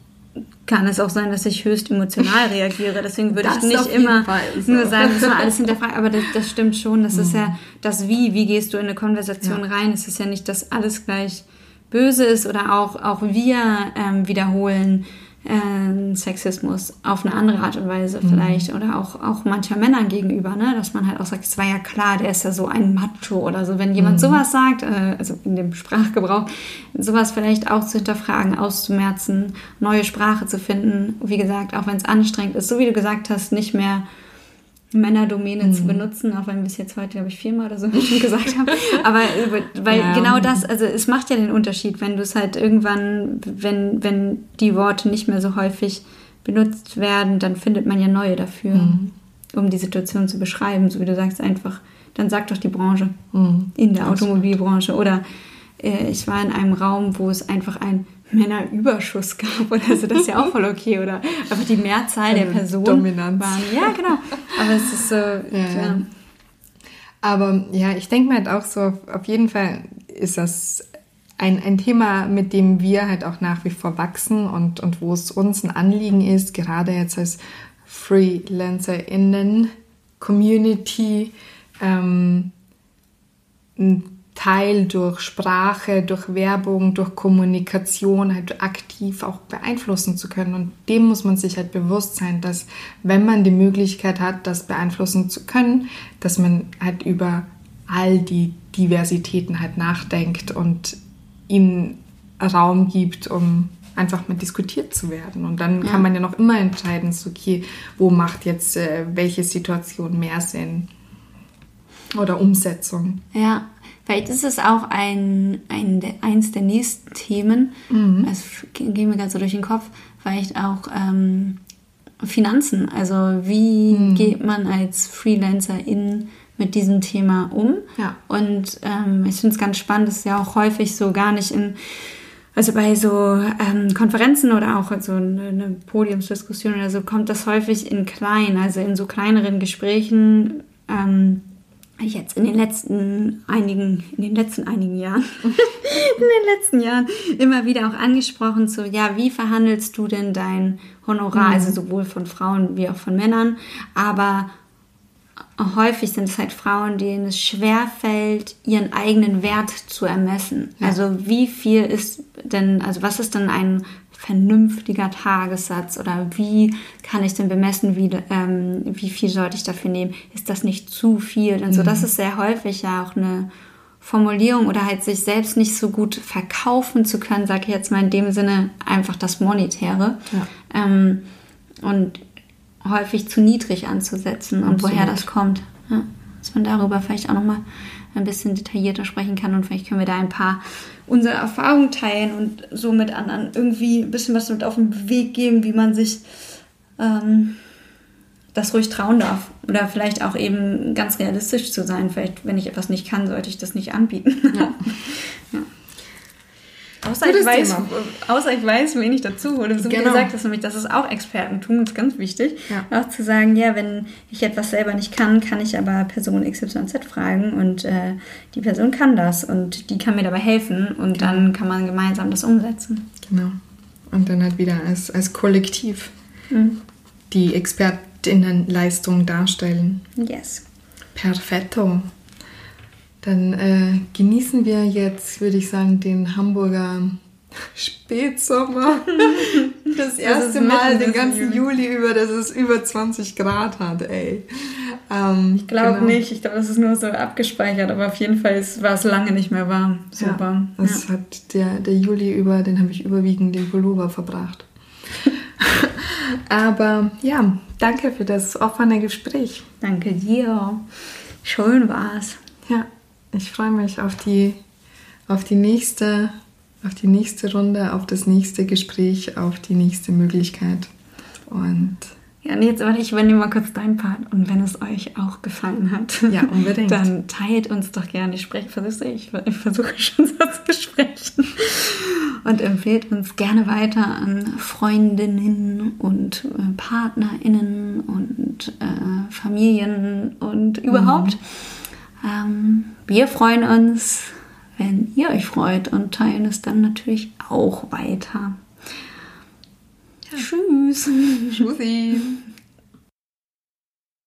kann es auch sein, dass ich höchst emotional [LAUGHS] reagiere. Deswegen würde ich nicht immer so. nur sagen, dass man alles [LAUGHS] hinterfragt. Aber das, das stimmt schon. Das mhm. ist ja das Wie. Wie gehst du in eine Konversation ja. rein? Es ist ja nicht, dass alles gleich böse ist oder auch, auch wir ähm, wiederholen äh, Sexismus auf eine andere Art und Weise mhm. vielleicht oder auch, auch mancher Männern gegenüber, ne? dass man halt auch sagt, es war ja klar, der ist ja so ein Macho oder so. Wenn jemand mhm. sowas sagt, äh, also in dem Sprachgebrauch, sowas vielleicht auch zu hinterfragen, auszumerzen, neue Sprache zu finden, wie gesagt, auch wenn es anstrengend ist, so wie du gesagt hast, nicht mehr Männerdomäne mhm. zu benutzen, auch wenn wir es jetzt heute, glaube ich, viermal oder so [LAUGHS] schon gesagt haben. [LAUGHS] Aber weil ja. genau das, also es macht ja den Unterschied, wenn du es halt irgendwann, wenn, wenn die Worte nicht mehr so häufig benutzt werden, dann findet man ja neue dafür, mhm. um die Situation zu beschreiben, so wie du sagst, einfach, dann sagt doch die Branche mhm. in der Automobilbranche. Oder äh, ich war in einem Raum, wo es einfach ein Männerüberschuss gab oder so, das ist ja auch voll okay, oder? Aber die Mehrzahl der Personen Dominanz. waren, ja, genau. Aber es ist so, [LAUGHS] ja. klar. Aber ja, ich denke mir halt auch so, auf jeden Fall ist das ein, ein Thema, mit dem wir halt auch nach wie vor wachsen und, und wo es uns ein Anliegen ist, gerade jetzt als FreelancerInnen Community, ähm, Teil durch Sprache, durch Werbung, durch Kommunikation halt aktiv auch beeinflussen zu können. Und dem muss man sich halt bewusst sein, dass wenn man die Möglichkeit hat, das beeinflussen zu können, dass man halt über all die Diversitäten halt nachdenkt und ihnen Raum gibt, um einfach mal diskutiert zu werden. Und dann ja. kann man ja noch immer entscheiden, so, okay, wo macht jetzt äh, welche Situation mehr Sinn oder Umsetzung. Ja, Vielleicht ist es auch ein, ein eins der nächsten Themen, mhm. das gehen mir gerade so durch den Kopf, vielleicht auch ähm, Finanzen. Also wie mhm. geht man als Freelancerin mit diesem Thema um? Ja. Und ähm, ich finde es ganz spannend, das ist ja auch häufig so gar nicht in also bei so ähm, Konferenzen oder auch so eine, eine, Podiumsdiskussion oder so kommt das häufig in klein, also in so kleineren Gesprächen ähm, jetzt in den letzten einigen, in den letzten einigen Jahren, [LAUGHS] in den letzten Jahren immer wieder auch angesprochen so, ja, wie verhandelst du denn dein Honorar, mhm. also sowohl von Frauen wie auch von Männern, aber häufig sind es halt Frauen, denen es schwer fällt, ihren eigenen Wert zu ermessen. Ja. Also wie viel ist denn, also was ist denn ein vernünftiger Tagessatz oder wie kann ich denn bemessen, wie, ähm, wie viel sollte ich dafür nehmen? Ist das nicht zu viel? Und so, das mhm. ist sehr häufig ja auch eine Formulierung oder halt sich selbst nicht so gut verkaufen zu können, sage ich jetzt mal in dem Sinne einfach das Monetäre. Ja. Ähm, und häufig zu niedrig anzusetzen und Absolut. woher das kommt. Ja, dass man darüber vielleicht auch nochmal ein bisschen detaillierter sprechen kann und vielleicht können wir da ein paar unsere Erfahrungen teilen und so mit anderen irgendwie ein bisschen was mit auf den Weg geben, wie man sich ähm, das ruhig trauen darf. Oder vielleicht auch eben ganz realistisch zu sein. Vielleicht, wenn ich etwas nicht kann, sollte ich das nicht anbieten. Ja. [LAUGHS] ja. Außer ich, weiß, außer ich weiß, wen ich dazu hole. So genau. wie gesagt hast, nämlich, das ist auch Expertentum, das ist ganz wichtig. Ja. Auch zu sagen, ja, wenn ich etwas selber nicht kann, kann ich aber Person XYZ fragen und äh, die Person kann das und die kann mir dabei helfen und genau. dann kann man gemeinsam das umsetzen. Genau. Und dann halt wieder als, als Kollektiv mhm. die Expertinnenleistung darstellen. Yes. Perfetto. Dann äh, genießen wir jetzt, würde ich sagen, den Hamburger Spätsommer. [LAUGHS] das das erste Mal den ganzen Juli. Juli. über, dass es über 20 Grad hat, ey. Ähm, ich glaube genau. nicht. Ich glaube, das ist nur so abgespeichert. Aber auf jeden Fall war es lange nicht mehr warm. Super. Ja, das ja. hat der, der Juli über, den habe ich überwiegend den Pullover verbracht. [LAUGHS] aber ja, danke für das offene Gespräch. Danke dir. Schön war's. Ja, ich freue mich auf die, auf die nächste auf die nächste Runde, auf das nächste Gespräch, auf die nächste Möglichkeit. Und ja, nee, jetzt warte ich übernehme mal kurz deinen Part. Und wenn es euch auch gefallen hat, ja, unbedingt. [LAUGHS] dann teilt uns doch gerne die Sprechversuche. Ich, ich versuche schon so zu sprechen. Und empfehlt uns gerne weiter an Freundinnen und äh, PartnerInnen und äh, Familien und überhaupt. Mhm. Ähm, wir freuen uns wenn ihr euch freut und teilen es dann natürlich auch weiter. Ja. Tschüss. Tschüssi.